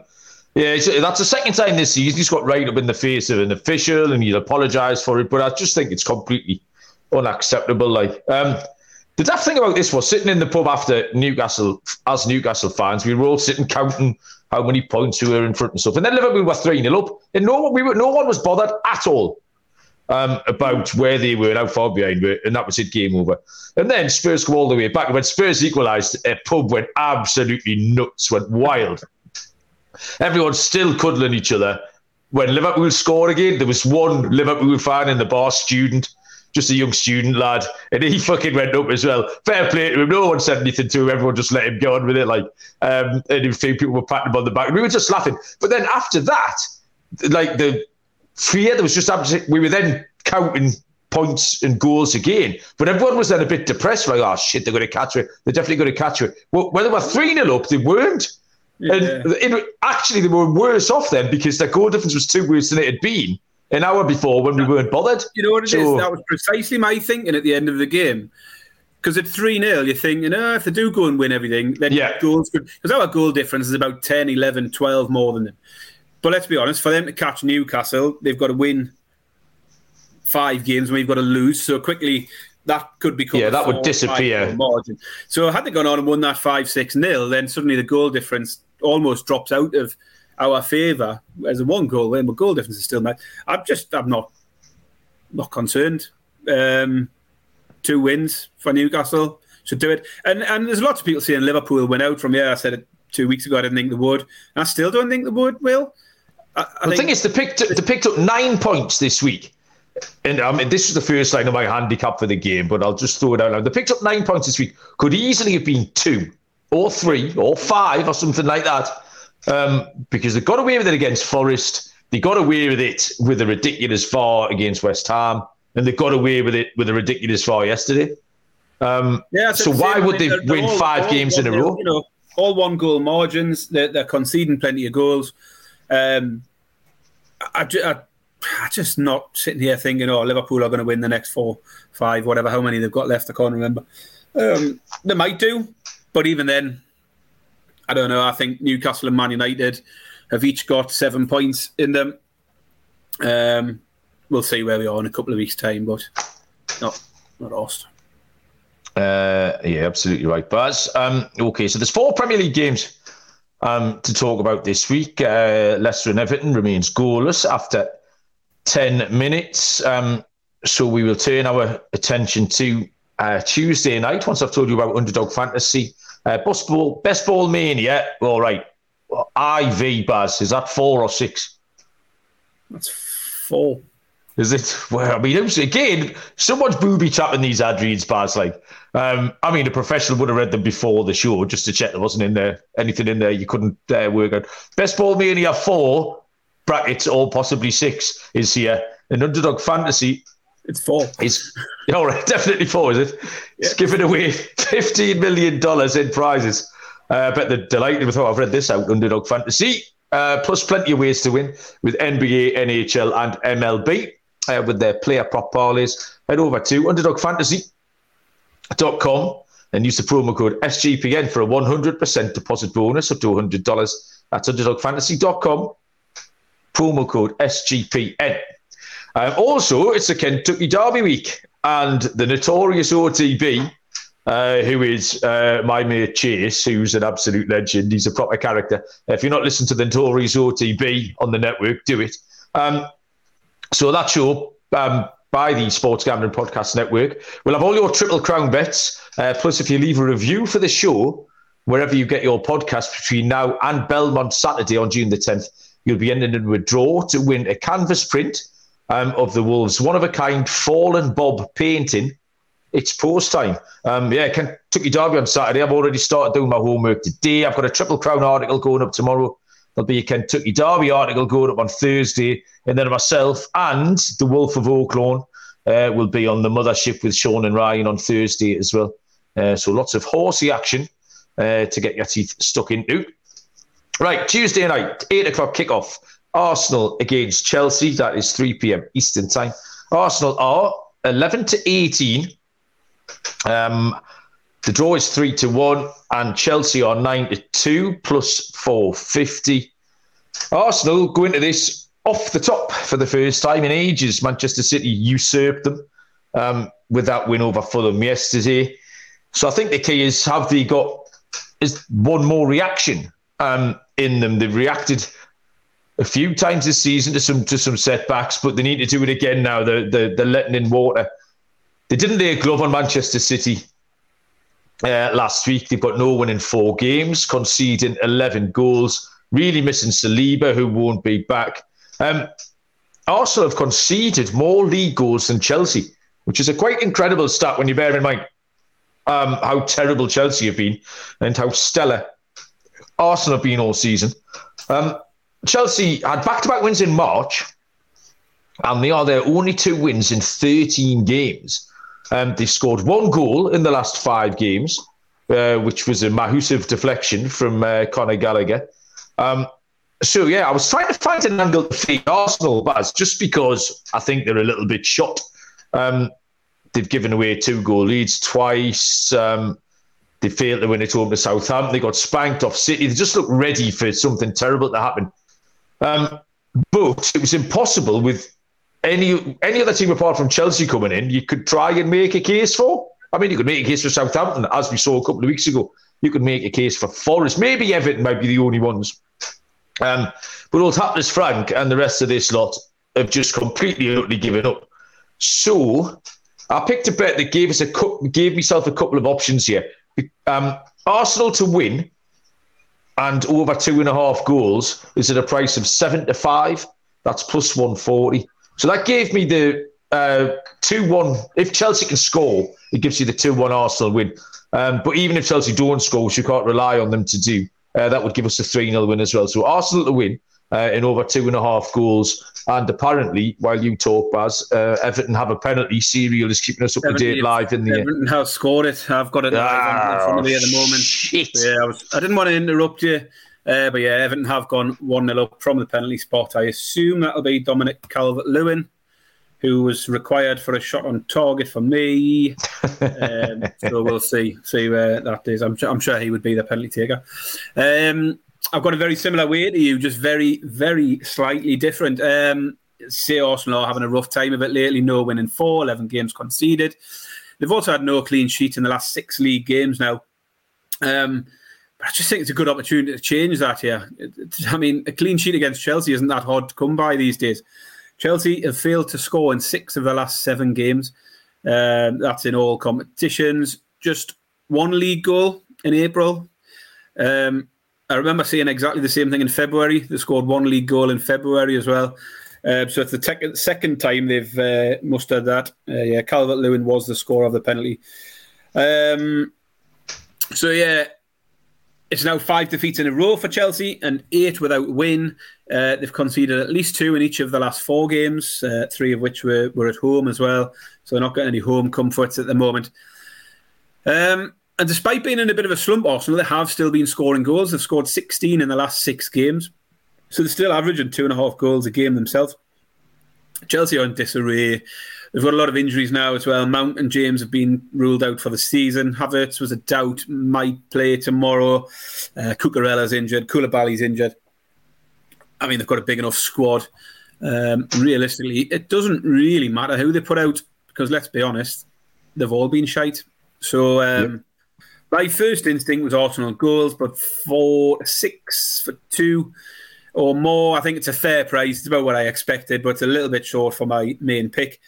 yeah, that's the second time this season he's got right up in the face of an official, and he'll apologise for it. But I just think it's completely unacceptable. Like um, the daft thing about this was sitting in the pub after Newcastle, as Newcastle fans, we were all sitting counting how many points we were in front and stuff. And then Liverpool were three 0 up, and no one we were, no one was bothered at all um, about where they were and how far behind were, and that was it, game over. And then Spurs go all the way back. When Spurs equalised, a pub went absolutely nuts, went wild. Everyone's still cuddling each other. When Liverpool scored again, there was one Liverpool fan in the bar, student, just a young student lad, and he fucking went up as well. Fair play to him. No one said anything to him. Everyone just let him go on with it. Like, um, and a few people were patting him on the back. We were just laughing. But then after that, like the fear, there was just absolutely, we were then counting points and goals again. But everyone was then a bit depressed, like, oh shit, they're going to catch it. They're definitely going to catch it. Well, when they were 3 0 up, they weren't. Yeah. And it, actually, they were worse off then because their goal difference was two worse than it had been an hour before when we weren't bothered. You know what it so, is? That was precisely my thinking at the end of the game. because at 3 0, you're thinking, oh, if they do go and win everything, then Yeah. goals could. Because our goal difference is about 10, 11, 12 more than them. But let's be honest, for them to catch Newcastle, they've got to win five games and we've got to lose. So quickly, that could become Yeah, a that would disappear. margin. So had they gone on and won that 5 6 nil, then suddenly the goal difference almost drops out of our favour as a one goal win, but goal difference is still met. I'm just, I'm not, not concerned. Um, two wins for Newcastle should do it. And and there's lots of people saying Liverpool went out from here. I said it two weeks ago. I didn't think they would. I still don't think they would. Will. I, I The think- thing is, they picked they picked up nine points this week, and I mean this is the first line of my handicap for the game, but I'll just throw it out now. They picked up nine points this week. Could easily have been two, or three, or five, or something like that, um, because they got away with it against Forest. They got away with it with a ridiculous VAR against West Ham, and they got away with it with a ridiculous VAR yesterday. Um, Yeah, so why would they win all- five all games in a row? You know, all one goal margins. They're, they're conceding plenty of goals. Um, I, I, I just not sitting here thinking, oh, Liverpool are going to win the next four, five, whatever, how many they've got left. I can't remember. Um, they might do, but even then, I don't know. I think Newcastle and Man United have each got seven points in them. Um, we'll see where we are in a couple of weeks' time, but not not lost. Uh, yeah, absolutely right, Baz. Um, okay, so there's four Premier League games um, to talk about this week. Uh, Leicester and Everton remains goalless after 10 minutes. Um, so we will turn our attention to uh, Tuesday night. Once I've told you about Underdog Fantasy, uh, best ball, best ball mania. All right, IV Baz is that four or six? That's four. Is it? Well, I mean, it was- again, someone's booby trapping these ad reads, Baz. Like, um, I mean, a professional would have read them before the show just to check there wasn't in there anything in there you couldn't uh, work out. Best ball mania four brackets or possibly six is here. An underdog fantasy It's four. is all right, definitely four, is it? It's giving away fifteen million dollars in prizes. Uh, bet they're delighted with how I've read this out. Underdog fantasy, uh, plus plenty of ways to win with NBA, NHL, and MLB uh, with their player prop parlays. Head over to underdogfantasy.com and use the promo code SGPN for a 100% deposit bonus up to $100. That's underdogfantasy.com. Promo code SGPN. Um, also, it's a Kentucky Derby week, and the notorious OTB, uh, who is uh, my mate Chase, who's an absolute legend. He's a proper character. If you're not listening to the notorious OTB on the network, do it. Um, so that show um, by the Sports Gambling Podcast Network We'll have all your Triple Crown bets. Uh, plus, if you leave a review for the show, wherever you get your podcast between now and Belmont Saturday on June the 10th, you'll be entered into a draw to win a canvas print um, of the Wolves' one of a kind Fallen Bob painting. It's post time. Um, yeah, Kentucky Derby on Saturday. I've already started doing my homework today. I've got a Triple Crown article going up tomorrow. There'll be a Kentucky Derby article going up on Thursday. And then myself and the Wolf of Oaklawn uh, will be on the mothership with Sean and Ryan on Thursday as well. Uh, so lots of horsey action uh, to get your teeth stuck into. Right, Tuesday night, 8 o'clock kickoff. Arsenal against Chelsea. That is 3 p.m. Eastern time. Arsenal are 11 to 18. Um, the draw is 3 to 1, and Chelsea are 9 to 2 plus 450. Arsenal go into this off the top for the first time in ages. Manchester City usurped them um, with that win over Fulham yesterday. So I think the key is have they got is one more reaction um, in them? They've reacted a few times this season to some to some setbacks, but they need to do it again now. They're, they're, they're letting in water. They didn't lay a glove on Manchester City uh, last week. They've got no win in four games, conceding 11 goals, really missing Saliba, who won't be back. Um, Arsenal have conceded more league goals than Chelsea, which is a quite incredible stat when you bear in mind um, how terrible Chelsea have been and how stellar Arsenal have been all season. Um, Chelsea had back to back wins in March, and they are their only two wins in 13 games. Um, they scored one goal in the last five games, uh, which was a Mahusiv deflection from uh, Conor Gallagher. Um, so, yeah, I was trying to find an angle to feed Arsenal, but just because I think they're a little bit shot. Um, they've given away two goal leads twice. Um, they failed to win at home to Southampton. They got spanked off City. They just looked ready for something terrible to happen. Um, but it was impossible with any any other team apart from Chelsea coming in. You could try and make a case for. I mean, you could make a case for Southampton, as we saw a couple of weeks ago. You could make a case for Forest. Maybe Everton might be the only ones. Um, but old Hapless Frank and the rest of this lot have just completely utterly given up. So I picked a bet that gave us a gave myself a couple of options here. Um, Arsenal to win and over two and a half goals is at a price of seven to five. That's plus one forty. So that gave me the uh, two one. If Chelsea can score, it gives you the two one Arsenal win. Um, but even if Chelsea don't score, which you can't rely on them to do, uh, that would give us a 3 0 win as well. So Arsenal to win uh, in over two and a half goals. And apparently, while you talk, Baz, uh, Everton have a penalty. Serial is keeping us up to date live in the. Everton have scored it. I've got it ah, in front of me at the moment. Shit. Yeah, I, was, I didn't want to interrupt you. Uh, but yeah, Everton have gone 1 0 up from the penalty spot. I assume that'll be Dominic Calvert Lewin who was required for a shot on target for me. um, so we'll see see where that is. I'm, I'm sure he would be the penalty taker. Um, I've got a very similar way to you, just very, very slightly different. Um, say Arsenal are having a rough time of it lately. No winning four, 11 games conceded. They've also had no clean sheet in the last six league games now. Um, but I just think it's a good opportunity to change that here. I mean, a clean sheet against Chelsea isn't that hard to come by these days. Chelsea have failed to score in six of the last seven games. Um, that's in all competitions. Just one league goal in April. Um, I remember seeing exactly the same thing in February. They scored one league goal in February as well. Uh, so it's the te- second time they've uh, mustered that. Uh, yeah, Calvert Lewin was the scorer of the penalty. Um, so yeah, it's now five defeats in a row for Chelsea and eight without win. Uh, they've conceded at least two in each of the last four games, uh, three of which were, were at home as well. So they're not getting any home comforts at the moment. Um, and despite being in a bit of a slump, Arsenal, they have still been scoring goals. They've scored 16 in the last six games. So they're still averaging two and a half goals a game themselves. Chelsea are in disarray. They've got a lot of injuries now as well. Mount and James have been ruled out for the season. Havertz was a doubt, might play tomorrow. Uh, Cucurella's injured. Koulibaly's injured. I mean, they've got a big enough squad. Um, realistically, it doesn't really matter who they put out because let's be honest, they've all been shite. So um. My first instinct was Arsenal goals, but for six for two or more, I think it's a fair price. It's about what I expected, but it's a little bit short for my main pick.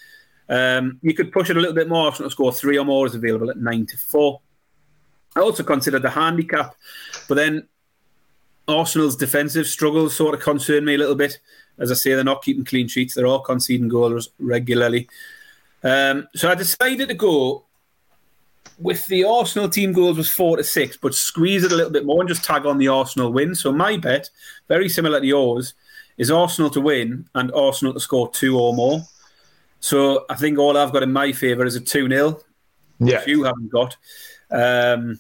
Um, you could push it a little bit more. Arsenal score three or more is available at nine to four. I also considered the handicap, but then Arsenal's defensive struggles sort of concern me a little bit. As I say, they're not keeping clean sheets. They're all conceding goals regularly. Um, so I decided to go with the Arsenal team goals was four to six, but squeeze it a little bit more and just tag on the Arsenal win. So my bet, very similar to yours, is Arsenal to win and Arsenal to score two or more. So I think all I've got in my favour is a 2 0. Yeah. you haven't got. Um,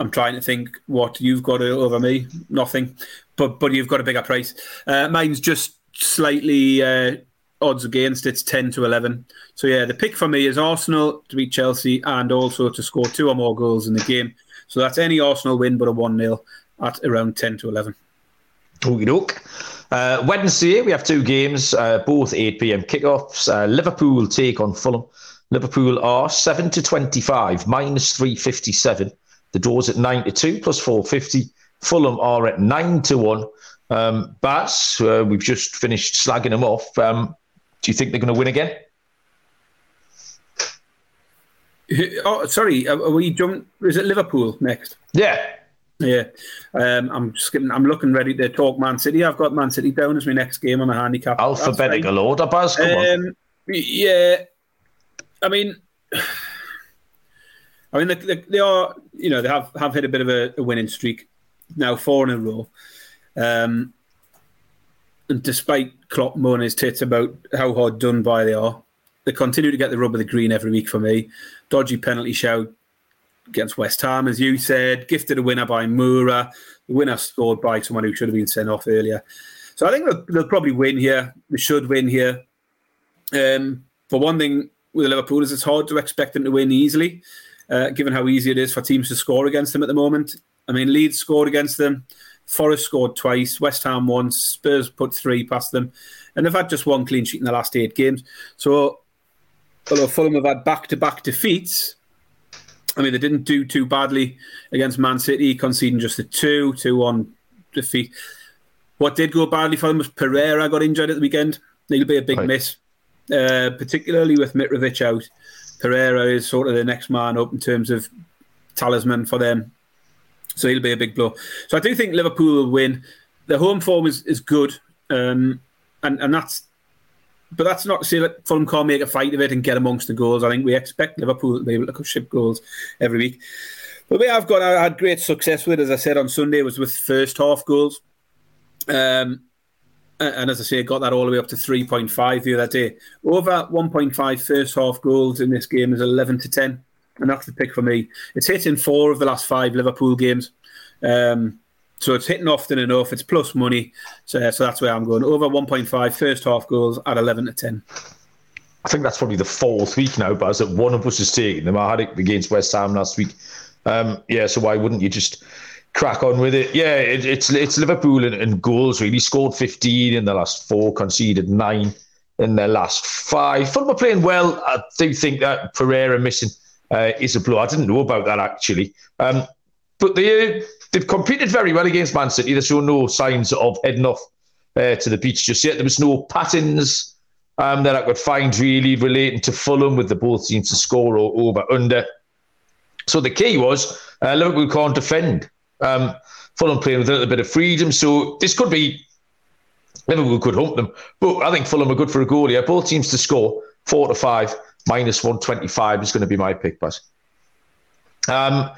I'm trying to think what you've got over me. Nothing, but but you've got a bigger price. Uh, mine's just slightly uh, odds against. It's ten to eleven. So yeah, the pick for me is Arsenal to beat Chelsea and also to score two or more goals in the game. So that's any Arsenal win, but a one 0 at around ten to eleven. Okie doke. Uh, Wednesday, we have two games, uh, both 8 pm kickoffs. Uh, Liverpool take on Fulham. Liverpool are 7 to 25, minus 357. The doors at 9 to 2 plus 450. Fulham are at 9 to 1. Um, Baz, uh, we've just finished slagging them off. Um, do you think they're going to win again? Oh, sorry. Are we jump? Is it Liverpool next? Yeah. Yeah, um, I'm just getting, I'm looking ready to talk Man City. I've got Man City down as my next game on the handicap. Alphabetical order, Baz. Come um, on. Yeah, I mean, I mean, they, they, they, are, you know, they have, have hit a bit of a, a winning streak now, four in a row. Um, and despite Klopp moaning his tits about how hard done by they are, they continue to get the rub of the green every week for me. Dodgy penalty shout against West Ham, as you said, gifted a winner by Moura. The winner scored by someone who should have been sent off earlier. So I think they'll, they'll probably win here. They should win here. Um, for one thing, with Liverpool is it's hard to expect them to win easily, uh, given how easy it is for teams to score against them at the moment. I mean, Leeds scored against them, Forest scored twice, West Ham once, Spurs put three past them, and they've had just one clean sheet in the last eight games. So, although Fulham have had back to back defeats, I mean, they didn't do too badly against Man City, conceding just a 2 2 1 defeat. What did go badly for them was Pereira got injured at the weekend. He'll be a big right. miss, uh, particularly with Mitrovic out. Pereira is sort of the next man up in terms of talisman for them. So he'll be a big blow. So I do think Liverpool will win. The home form is, is good. Um, and, and that's but that's not to say that Fulham can't make a fight of it and get amongst the goals. I think we expect Liverpool to be able to ship goals every week. But we have got I had great success with, as I said on Sunday, was with first half goals. Um, and as I say, got that all the way up to 3.5 the other day. Over 1.5 first half goals in this game is 11 to 10. And that's the pick for me. It's hit in four of the last five Liverpool games. Um, so it's hitting often enough. It's plus money. So, so that's where I'm going. Over 1.5 first half goals at 11 to 10. I think that's probably the fourth week now, Baz, that one of us is taking them. I had it against West Ham last week. Um, yeah, so why wouldn't you just crack on with it? Yeah, it, it's it's Liverpool and, and, goals really. Scored 15 in the last four, conceded nine in their last five. Are playing well. I do think that Pereira missing uh, is a blow. I didn't know about that actually. Um, but they they've competed very well against Man City. They show no signs of heading off uh, to the beach just yet. There was no patterns um, that I could find really relating to Fulham with the both teams to score or over under. So the key was uh, Liverpool can't defend. Um, Fulham playing with a little bit of freedom, so this could be Liverpool could hump them. But I think Fulham are good for a goal here. Both teams to score four to five minus one twenty five is going to be my pick, but. Um,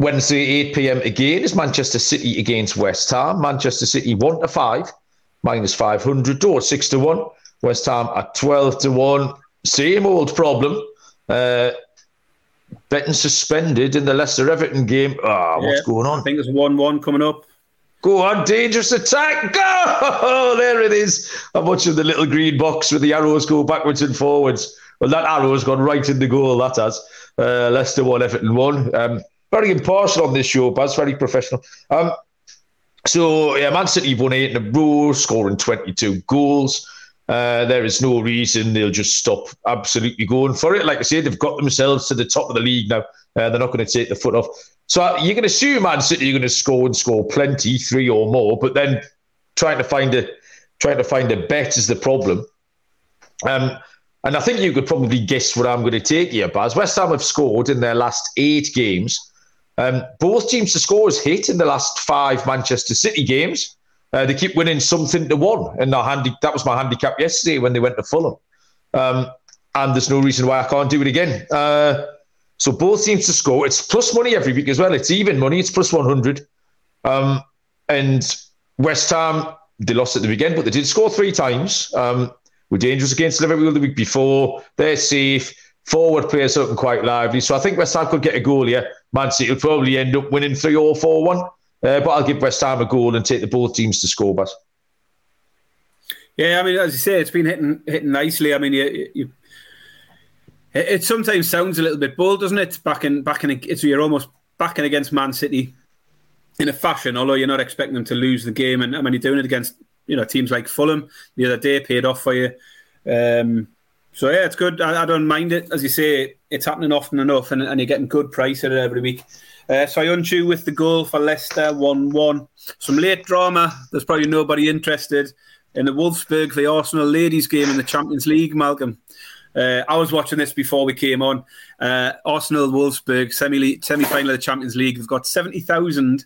Wednesday, 8 pm again is Manchester City against West Ham. Manchester City 1 to 5, minus 500. Door 6 to 1. West Ham at 12 to 1. Same old problem. Uh, betting suspended in the Leicester Everton game. Ah, oh, what's yeah, going on? I think there's 1 1 coming up. Go on, dangerous attack. Go! There it is. I'm watching the little green box with the arrows go backwards and forwards. Well, that arrow has gone right in the goal, that has. Uh, Leicester 1, Everton 1. Um, very impartial on this show, Buzz, very professional. Um, so, yeah, Man City won eight in a row, scoring 22 goals. Uh, there is no reason they'll just stop absolutely going for it. Like I said, they've got themselves to the top of the league now. Uh, they're not going to take the foot off. So you can assume Man City are going to score and score plenty, three or more, but then trying to find a trying to find a bet is the problem. Um, and I think you could probably guess what I'm going to take here, Baz. West Ham have scored in their last eight games um, both teams to score has hit in the last five Manchester City games. Uh, they keep winning something to one, and handy, that was my handicap yesterday when they went to Fulham. Um, and there's no reason why I can't do it again. Uh, so both teams to score. It's plus money every week as well. It's even money. It's plus 100. Um, and West Ham, they lost at the weekend, but they did score three times. Um, were dangerous against Liverpool the week before. They're safe. Forward players looking quite lively. So I think West Ham could get a goal here. Man City will probably end up winning 3 or 4 1. Uh, but I'll give West Ham a goal and take the both teams to score, but. Yeah, I mean, as you say, it's been hitting hitting nicely. I mean, you, you, it, sometimes sounds a little bit bold, doesn't it? Backing, backing, it's you're almost backing against Man City in a fashion, although you're not expecting them to lose the game. And I mean, you're doing it against you know teams like Fulham the other day, paid off for you. Um, so yeah, it's good. I, I, don't mind it. As you say, it's happening often enough, and, and you're getting good price at it every week. Uh, Soyuncu with the goal for Leicester, one-one. Some late drama. There's probably nobody interested in the Wolfsburg the Arsenal ladies game in the Champions League. Malcolm, uh, I was watching this before we came on. Uh, Arsenal Wolfsburg semi semi final of the Champions League. They've got seventy thousand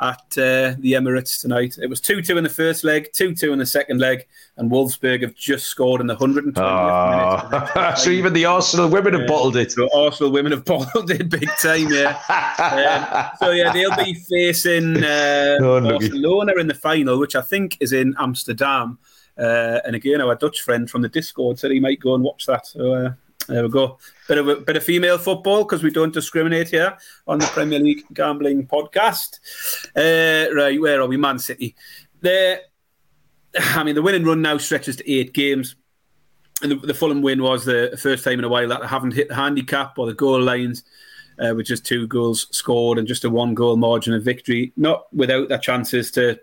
at uh, the Emirates tonight. It was 2 2 in the first leg, 2 2 in the second leg, and Wolfsburg have just scored in the 120th oh. minute. Ah. so even the Arsenal women have bottled it. So Arsenal women have bottled it big time, yeah. um, so yeah, they'll be facing uh, oh, Barcelona in the final, which I think is in Amsterdam. Uh, and again, our Dutch friend from the Discord said he might go and watch that. So uh, there we go. Bit of a bit of female football because we don't discriminate here on the Premier League gambling podcast. Uh, right, where are we? Man City. There. I mean, the winning run now stretches to eight games. And the, the Fulham win was the first time in a while that I haven't hit the handicap or the goal lines. Uh, with just two goals scored and just a one goal margin of victory, not without their chances to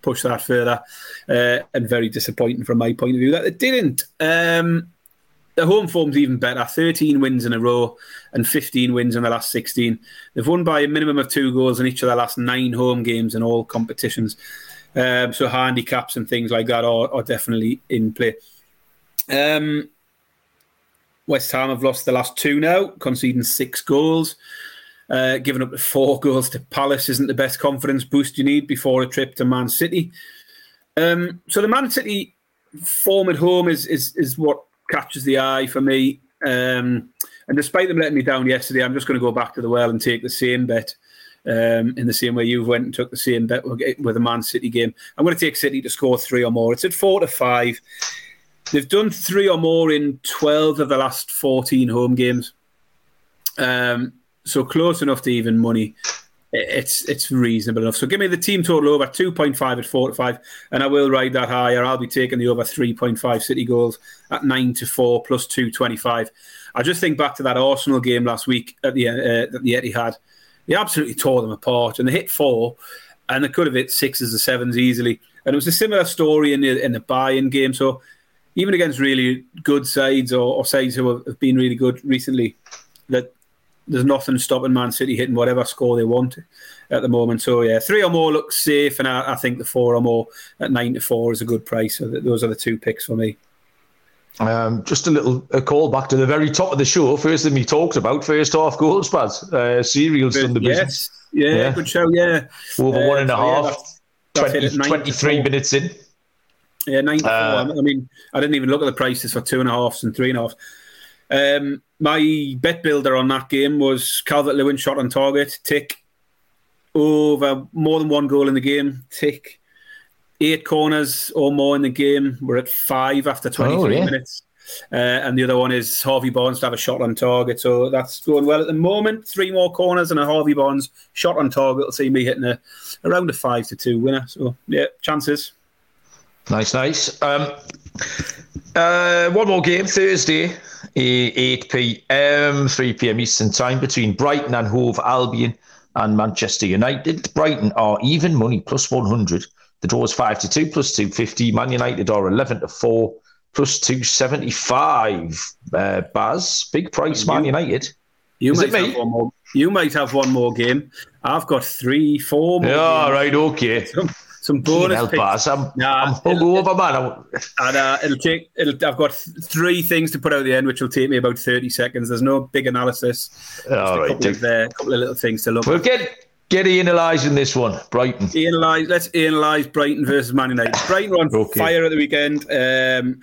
push that further, uh, and very disappointing from my point of view that it didn't. Um, the home form's even better 13 wins in a row and 15 wins in the last 16. They've won by a minimum of two goals in each of their last nine home games in all competitions. Um, so handicaps and things like that are, are definitely in play. Um, West Ham have lost the last two now, conceding six goals. Uh, giving up four goals to Palace isn't the best confidence boost you need before a trip to Man City. Um, so the Man City form at home is is is what catches the eye for me. Um, and despite them letting me down yesterday, I'm just going to go back to the well and take the same bet. Um, in the same way you've went and took the same bet with the Man City game. I'm going to take City to score three or more. It's at four to five. They've done three or more in 12 of the last 14 home games. Um, so close enough to even money. It's it's reasonable enough. So give me the team total over 2.5 at 4 to 5, and I will ride that higher. I'll be taking the over 3.5 City goals at 9 to 4 plus 225. I just think back to that Arsenal game last week at the, uh, that the Etihad. They absolutely tore them apart, and they hit four, and they could have hit sixes or sevens easily. And it was a similar story in the in the Bayern game. So even against really good sides or, or sides who have, been really good recently, that there's nothing stopping Man City hitting whatever score they want at the moment. So yeah, three or more looks safe, and I, I think the four or more at nine to four is a good price. So those are the two picks for me. Um, just a little a call back to the very top of the show. First thing we talked about, first half goals, Baz. Uh, cereals from the business. Yes, yeah, yeah, good show. Yeah, over uh, one and a so half. Yeah, 20, 23 minutes in. Yeah, 94. Uh, I mean, I didn't even look at the prices for two and a half and three and a half. Um, my bet builder on that game was Calvert Lewin shot on target, tick. Over more than one goal in the game, tick. Eight corners or more in the game. We're at five after 23 oh, yeah. minutes. Uh, and the other one is Harvey Barnes to have a shot on target. So that's going well at the moment. Three more corners and a Harvey Barnes shot on target will see me hitting a around a five to two winner. So yeah, chances. Nice, nice. Um, uh, one more game Thursday, 8 p.m., 3 p.m. Eastern Time between Brighton and Hove Albion and Manchester United. Brighton are even money plus 100. The draw is 5 to 2 plus 250. Man United are 11 to 4 plus 275. Uh, Baz, big price, Man United. You is might have one more. You might have one more game. I've got three, four more. Yeah, games. right, okay. some bonus help picks. I'm, nah, I'm hungover, man. And uh, it'll take. It'll, I've got three things to put out the end, which will take me about thirty seconds. There's no big analysis. All right, a couple, of, uh, couple of little things to look. At. We'll at. get get analysing this one, Brighton. Analyze. Let's analyse Brighton versus Man United. Brighton were on okay. fire at the weekend, um,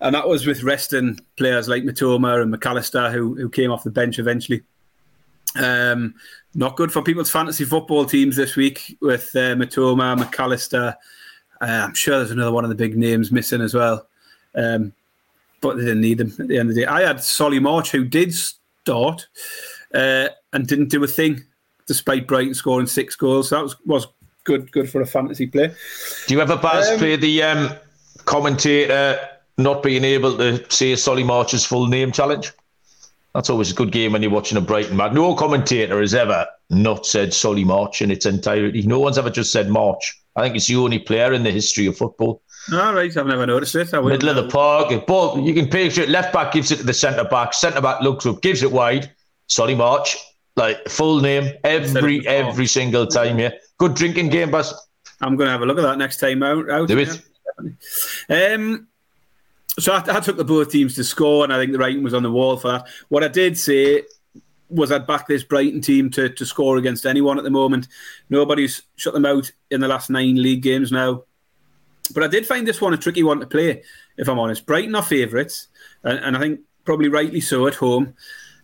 and that was with resting players like Mitoma and McAllister, who who came off the bench eventually. Um, not good for people's fantasy football teams this week with uh, Mitoma, McAllister. Uh, I'm sure there's another one of the big names missing as well. Um, but they didn't need them at the end of the day. I had Solly March, who did start uh, and didn't do a thing, despite Brighton scoring six goals. So that was, was good good for a fantasy play. Do you ever, Baz, um, play the um, commentator not being able to say Solly March's full name challenge? That's always a good game when you're watching a Brighton match. No commentator has ever not said Solly March in its entirety. No one's ever just said March. I think it's the only player in the history of football. All right, I've never noticed it. Middle of the park, ball. You can picture it. Left back gives it to the centre back. Centre back looks up, gives it wide. Solly March, like full name every every single time. Yeah, good drinking game, boss. I'm going to have a look at that next time out. out Do it. Um, so I, I, took the both teams to score, and I think the writing was on the wall for that. What I did say was I'd back this Brighton team to, to score against anyone at the moment. Nobody's shut them out in the last nine league games now. But I did find this one a tricky one to play, if I'm honest. Brighton are favourites, and, and, I think probably rightly so at home.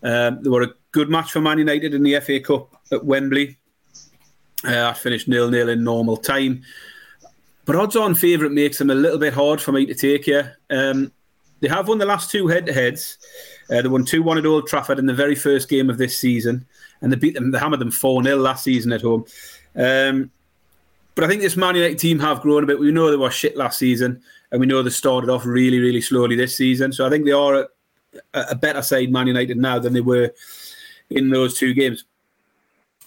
Um, they were a good match for Man United in the FA Cup at Wembley. Uh, I finished nil nil in normal time. But odds on favourite makes them a little bit hard for me to take here. Um, they have won the last two head to heads. Uh, they won 2 1 at Old Trafford in the very first game of this season, and they beat them, they hammered them 4 0 last season at home. Um, but I think this Man United team have grown a bit. We know they were shit last season, and we know they started off really, really slowly this season. So I think they are a, a better side, Man United, now than they were in those two games.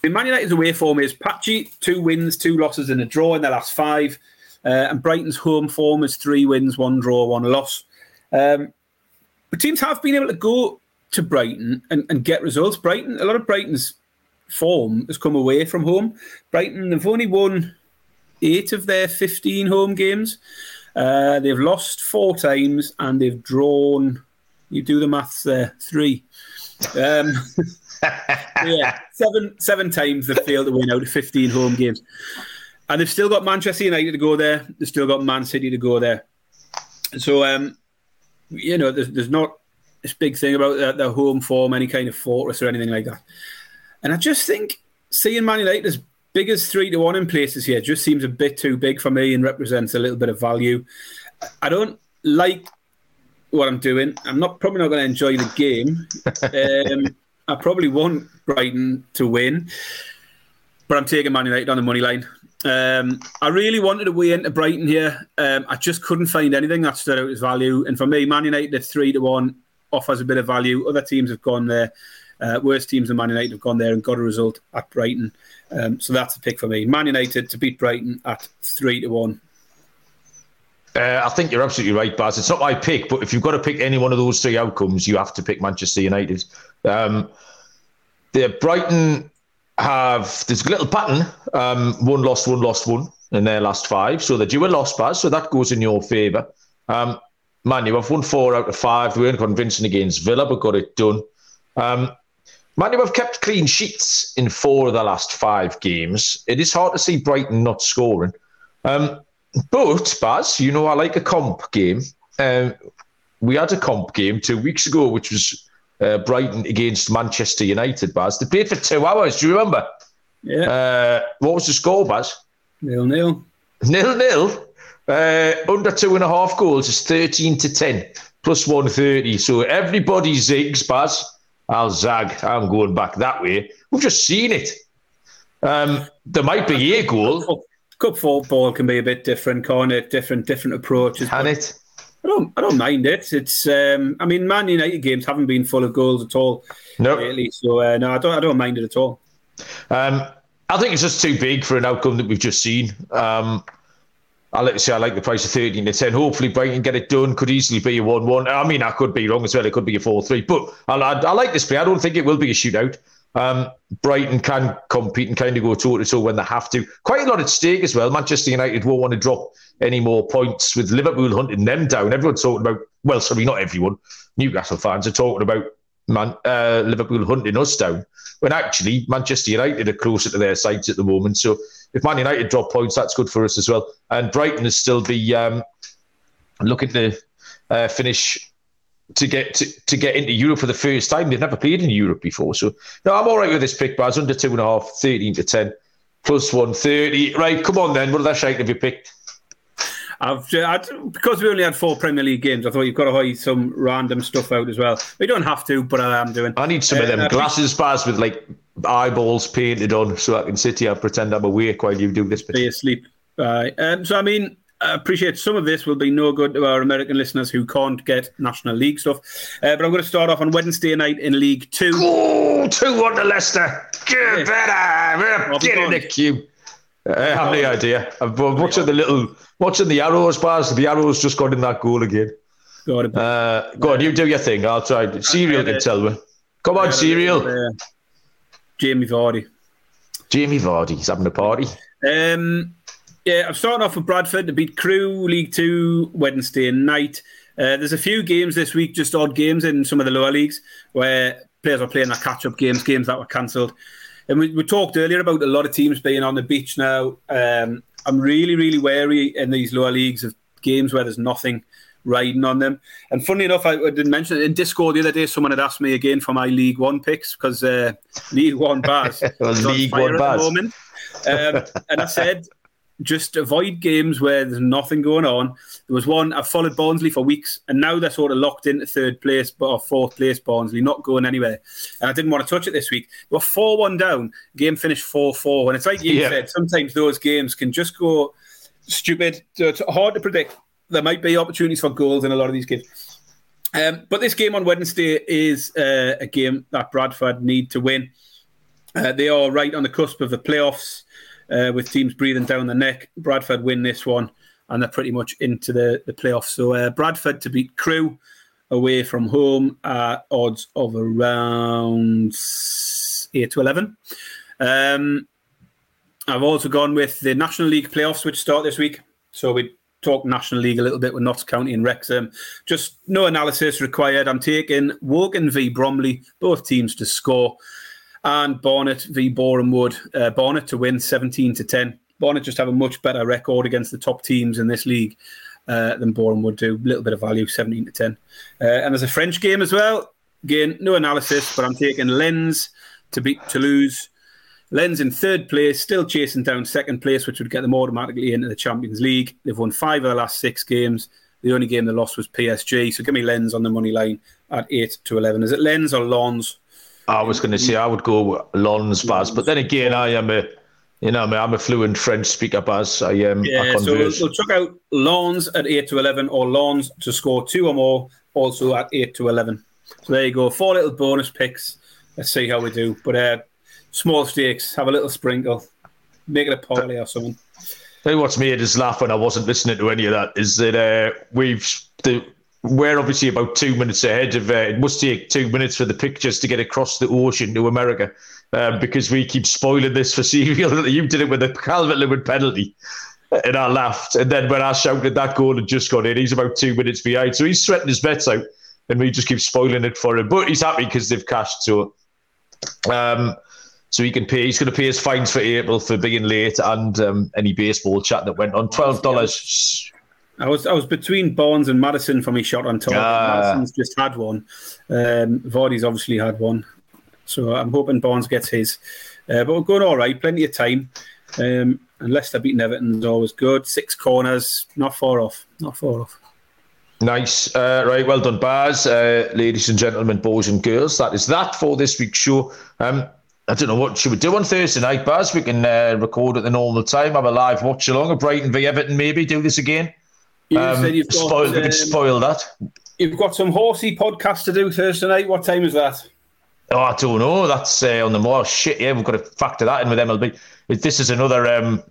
In Man United's away form is patchy, two wins, two losses, and a draw in their last five. Uh, and Brighton's home form is three wins, one draw, one loss. Um, but teams have been able to go to Brighton and, and get results. Brighton, a lot of Brighton's form has come away from home. Brighton, they've only won eight of their 15 home games. Uh, they've lost four times and they've drawn, you do the maths there, three. Um, yeah, seven seven times they've failed to win out of 15 home games. And they've still got Manchester United to go there. They've still got Man City to go there. So, um, you know, there's, there's not this big thing about their, their home form, any kind of fortress or anything like that. And I just think seeing Man United as big as three to one in places here just seems a bit too big for me and represents a little bit of value. I don't like what I'm doing. I'm not probably not going to enjoy the game. Um, I probably want Brighton to win, but I'm taking Man United on the money line. Um, I really wanted to weigh into Brighton here. Um, I just couldn't find anything that stood out as value. And for me, Man United at three to one offers a bit of value. Other teams have gone there. Uh, worst teams than Man United have gone there and got a result at Brighton. Um, so that's a pick for me. Man United to beat Brighton at three to one. Uh, I think you're absolutely right, Baz. It's not my pick, but if you've got to pick any one of those three outcomes, you have to pick Manchester United. Um, the Brighton have a little pattern: um, one lost, one lost, one in their last five. So they're due a loss, Baz. So that goes in your favour. Um, Man U have won four out of five. We weren't convincing against Villa, but got it done. Um, Man U have kept clean sheets in four of the last five games. It is hard to see Brighton not scoring. Um, but, Baz, you know, I like a comp game. Um, we had a comp game two weeks ago, which was uh, Brighton against Manchester United, Baz. They played for two hours. Do you remember? Yeah. Uh, what was the score, Baz? Nil nil. Nil nil. Uh, under two and a half goals is 13 to 10, plus 130. So everybody zigs, Baz. I'll zag. I'm going back that way. We've just seen it. Um, there might be a goal. Cup football can be a bit different, can't it? Different, different approaches. Can it? I don't, I don't mind it. It's, um, I mean, Man United games haven't been full of goals at all no. lately, so uh, no, I don't, I don't mind it at all. Um, I think it's just too big for an outcome that we've just seen. Um, I like to say I like the price of 13 to 10. Hopefully, Brighton get it done. Could easily be a 1 1. I mean, I could be wrong as well. It could be a 4 3. But I, I, I, like this play. I don't think it will be a shootout. Um, Brighton can compete and kind of go toe to toe when they have to. Quite a lot at stake as well. Manchester United won't want to drop any more points with Liverpool hunting them down. Everyone's talking about, well, sorry, not everyone. Newcastle fans are talking about Man, uh, Liverpool hunting us down. When actually, Manchester United are closer to their sides at the moment. So if Man United drop points, that's good for us as well. And Brighton is still be um, looking to uh, finish to get to, to get into Europe for the first time. They've never played in Europe before. So no, I'm all right with this pick, Baz. Under two and a half, 13 to 10, plus 130. Right, come on then. What other shite have you picked? I've I, because we only had four Premier League games. I thought you've got to hide some random stuff out as well. We don't have to, but I am doing. I need some uh, of them uh, glasses, Baz, with like eyeballs painted on, so I can sit here and pretend I'm awake while you do this. Stay asleep. Uh, um, so I mean, I appreciate some of this will be no good to our American listeners who can't get National League stuff. Uh, but I'm going to start off on Wednesday night in League Two. Oh, 2 1 to Leicester. Get better. Get in the queue. Uh, I have no idea. I'm watching the little, watching the arrows, bars. The arrows just got in that goal again. Got uh, go on, you do your thing. I'll try. Serial can tell me. Come on, Serial. Jamie Vardy. Jamie Vardy. He's having a party. Um, yeah, I'm starting off with Bradford to beat Crewe League Two Wednesday night. Uh, there's a few games this week, just odd games in some of the lower leagues where players are playing their catch-up games, games that were cancelled. And we, we, talked earlier about a lot of teams being on the beach now. Um, I'm really, really wary in these lower leagues of games where there's nothing riding on them. And funny enough, I, I didn't mention it in Discord the other day. Someone had asked me again for my League One picks because uh, League One Baz League One Baz. Um, and I said just avoid games where there's nothing going on. There was one I followed Barnsley for weeks, and now they're sort of locked into third place, but or fourth place Barnsley, not going anywhere. And I didn't want to touch it this week. They were four one down. Game finished four four. And it's like you yeah. said, sometimes those games can just go stupid. So it's hard to predict. There might be opportunities for goals in a lot of these games. Um, but this game on Wednesday is uh, a game that Bradford need to win. Uh, they are right on the cusp of the playoffs uh, with teams breathing down the neck. Bradford win this one, and they're pretty much into the, the playoffs. So uh, Bradford to beat Crewe away from home at odds of around 8 to 11. Um, I've also gone with the National League playoffs, which start this week. So we talk National League a little bit with Notts County and Wrexham. Just no analysis required. I'm taking Woking v Bromley, both teams to score and Barnet v Boreham Wood. Uh, Barnet to win 17 to 10. Barnet just have a much better record against the top teams in this league uh, than Boreham Wood do. A little bit of value, 17 to 10. Uh, and there's a French game as well. Again, no analysis, but I'm taking Lens to beat Toulouse. Lens in third place, still chasing down second place, which would get them automatically into the Champions League. They've won five of the last six games. The only game they lost was PSG. So give me Lens on the money line at 8 to 11. Is it Lens or Lens? I was going to say I would go Lons Baz, but then again, I am a you know I'm a fluent French speaker, Baz. I am. Um, yeah, so we'll, we'll check out Lons at eight to eleven, or Lons to score two or more, also at eight to eleven. So there you go, four little bonus picks. Let's see how we do. But uh, small stakes, have a little sprinkle, make it a parlay or something. Tell you what's made us laugh when I wasn't listening to any of that is that uh, we've the we're obviously about two minutes ahead of uh, it must take two minutes for the pictures to get across the ocean to America um, because we keep spoiling this for serial. you did it with a Calvert Lewin penalty and I laughed. And then when I shouted that goal had just gone in, he's about two minutes behind. So he's sweating his bets out and we just keep spoiling it for him. But he's happy because they've cashed. So, um, so he can pay. He's going to pay his fines for April for being late and um, any baseball chat that went on. Twelve dollars I was I was between Barnes and Maddison for my shot on top. Ah. Maddison's just had one. Um, Vardy's obviously had one. So I'm hoping Barnes gets his. Uh, but we're going all right, plenty of time. Um, and Leicester beating Everton is always good. Six corners, not far off. Not far off. Nice. Uh, right, well done, Baz. Uh, ladies and gentlemen, boys and girls, that is that for this week's show. Um, I don't know what should we do on Thursday night, Baz. We can uh, record at the normal time, have a live watch along of Brighton v Everton, maybe do this again. You um, said you've got, spoil, we could um, spoil that. You've got some horsey podcast to do Thursday night. What time is that? Oh, I don't know. That's uh, on the mothership. Yeah, we've got to factor that in with MLB. This is another um,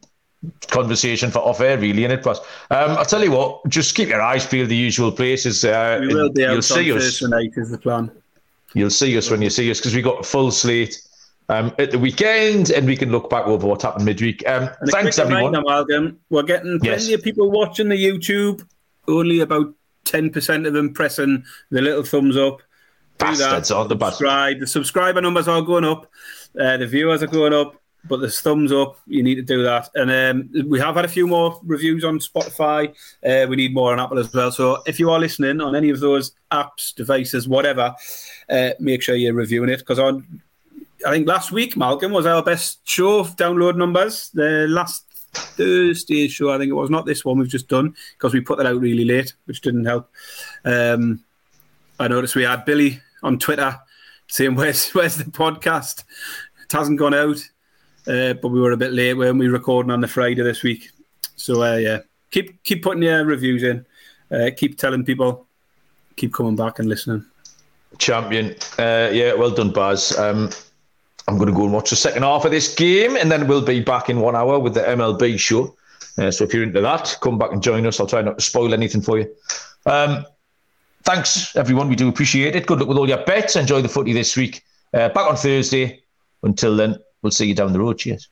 conversation for off air, really, and it was. Um, I'll tell you what. Just keep your eyes peeled the usual places. Uh, we will be out you'll see us. Thursday night is the plan. You'll see us when you see us because we got a full slate um, at the weekend, and we can look back over what happened midweek. Um, thanks, everyone. Amalgam. We're getting plenty yes. of people watching the YouTube. Only about ten percent of them pressing the little thumbs up. Do Bastards that. On the subscribe. The subscriber numbers are going up. Uh, the viewers are going up. But there's thumbs up. You need to do that. And um, we have had a few more reviews on Spotify. Uh, we need more on Apple as well. So if you are listening on any of those apps, devices, whatever, uh, make sure you're reviewing it because on I think last week, Malcolm, was our best show of download numbers. The last Thursday show, I think it was, not this one we've just done, because we put that out really late, which didn't help. Um, I noticed we had Billy on Twitter saying, Where's, where's the podcast? It hasn't gone out, uh, but we were a bit late, weren't we, recording on the Friday this week? So, uh, yeah, keep keep putting your reviews in, uh, keep telling people, keep coming back and listening. Champion. Uh, yeah, well done, Baz. Um, I'm going to go and watch the second half of this game, and then we'll be back in one hour with the MLB show. Uh, so if you're into that, come back and join us. I'll try not to spoil anything for you. Um, thanks, everyone. We do appreciate it. Good luck with all your bets. Enjoy the footy this week. Uh, back on Thursday. Until then, we'll see you down the road. Cheers.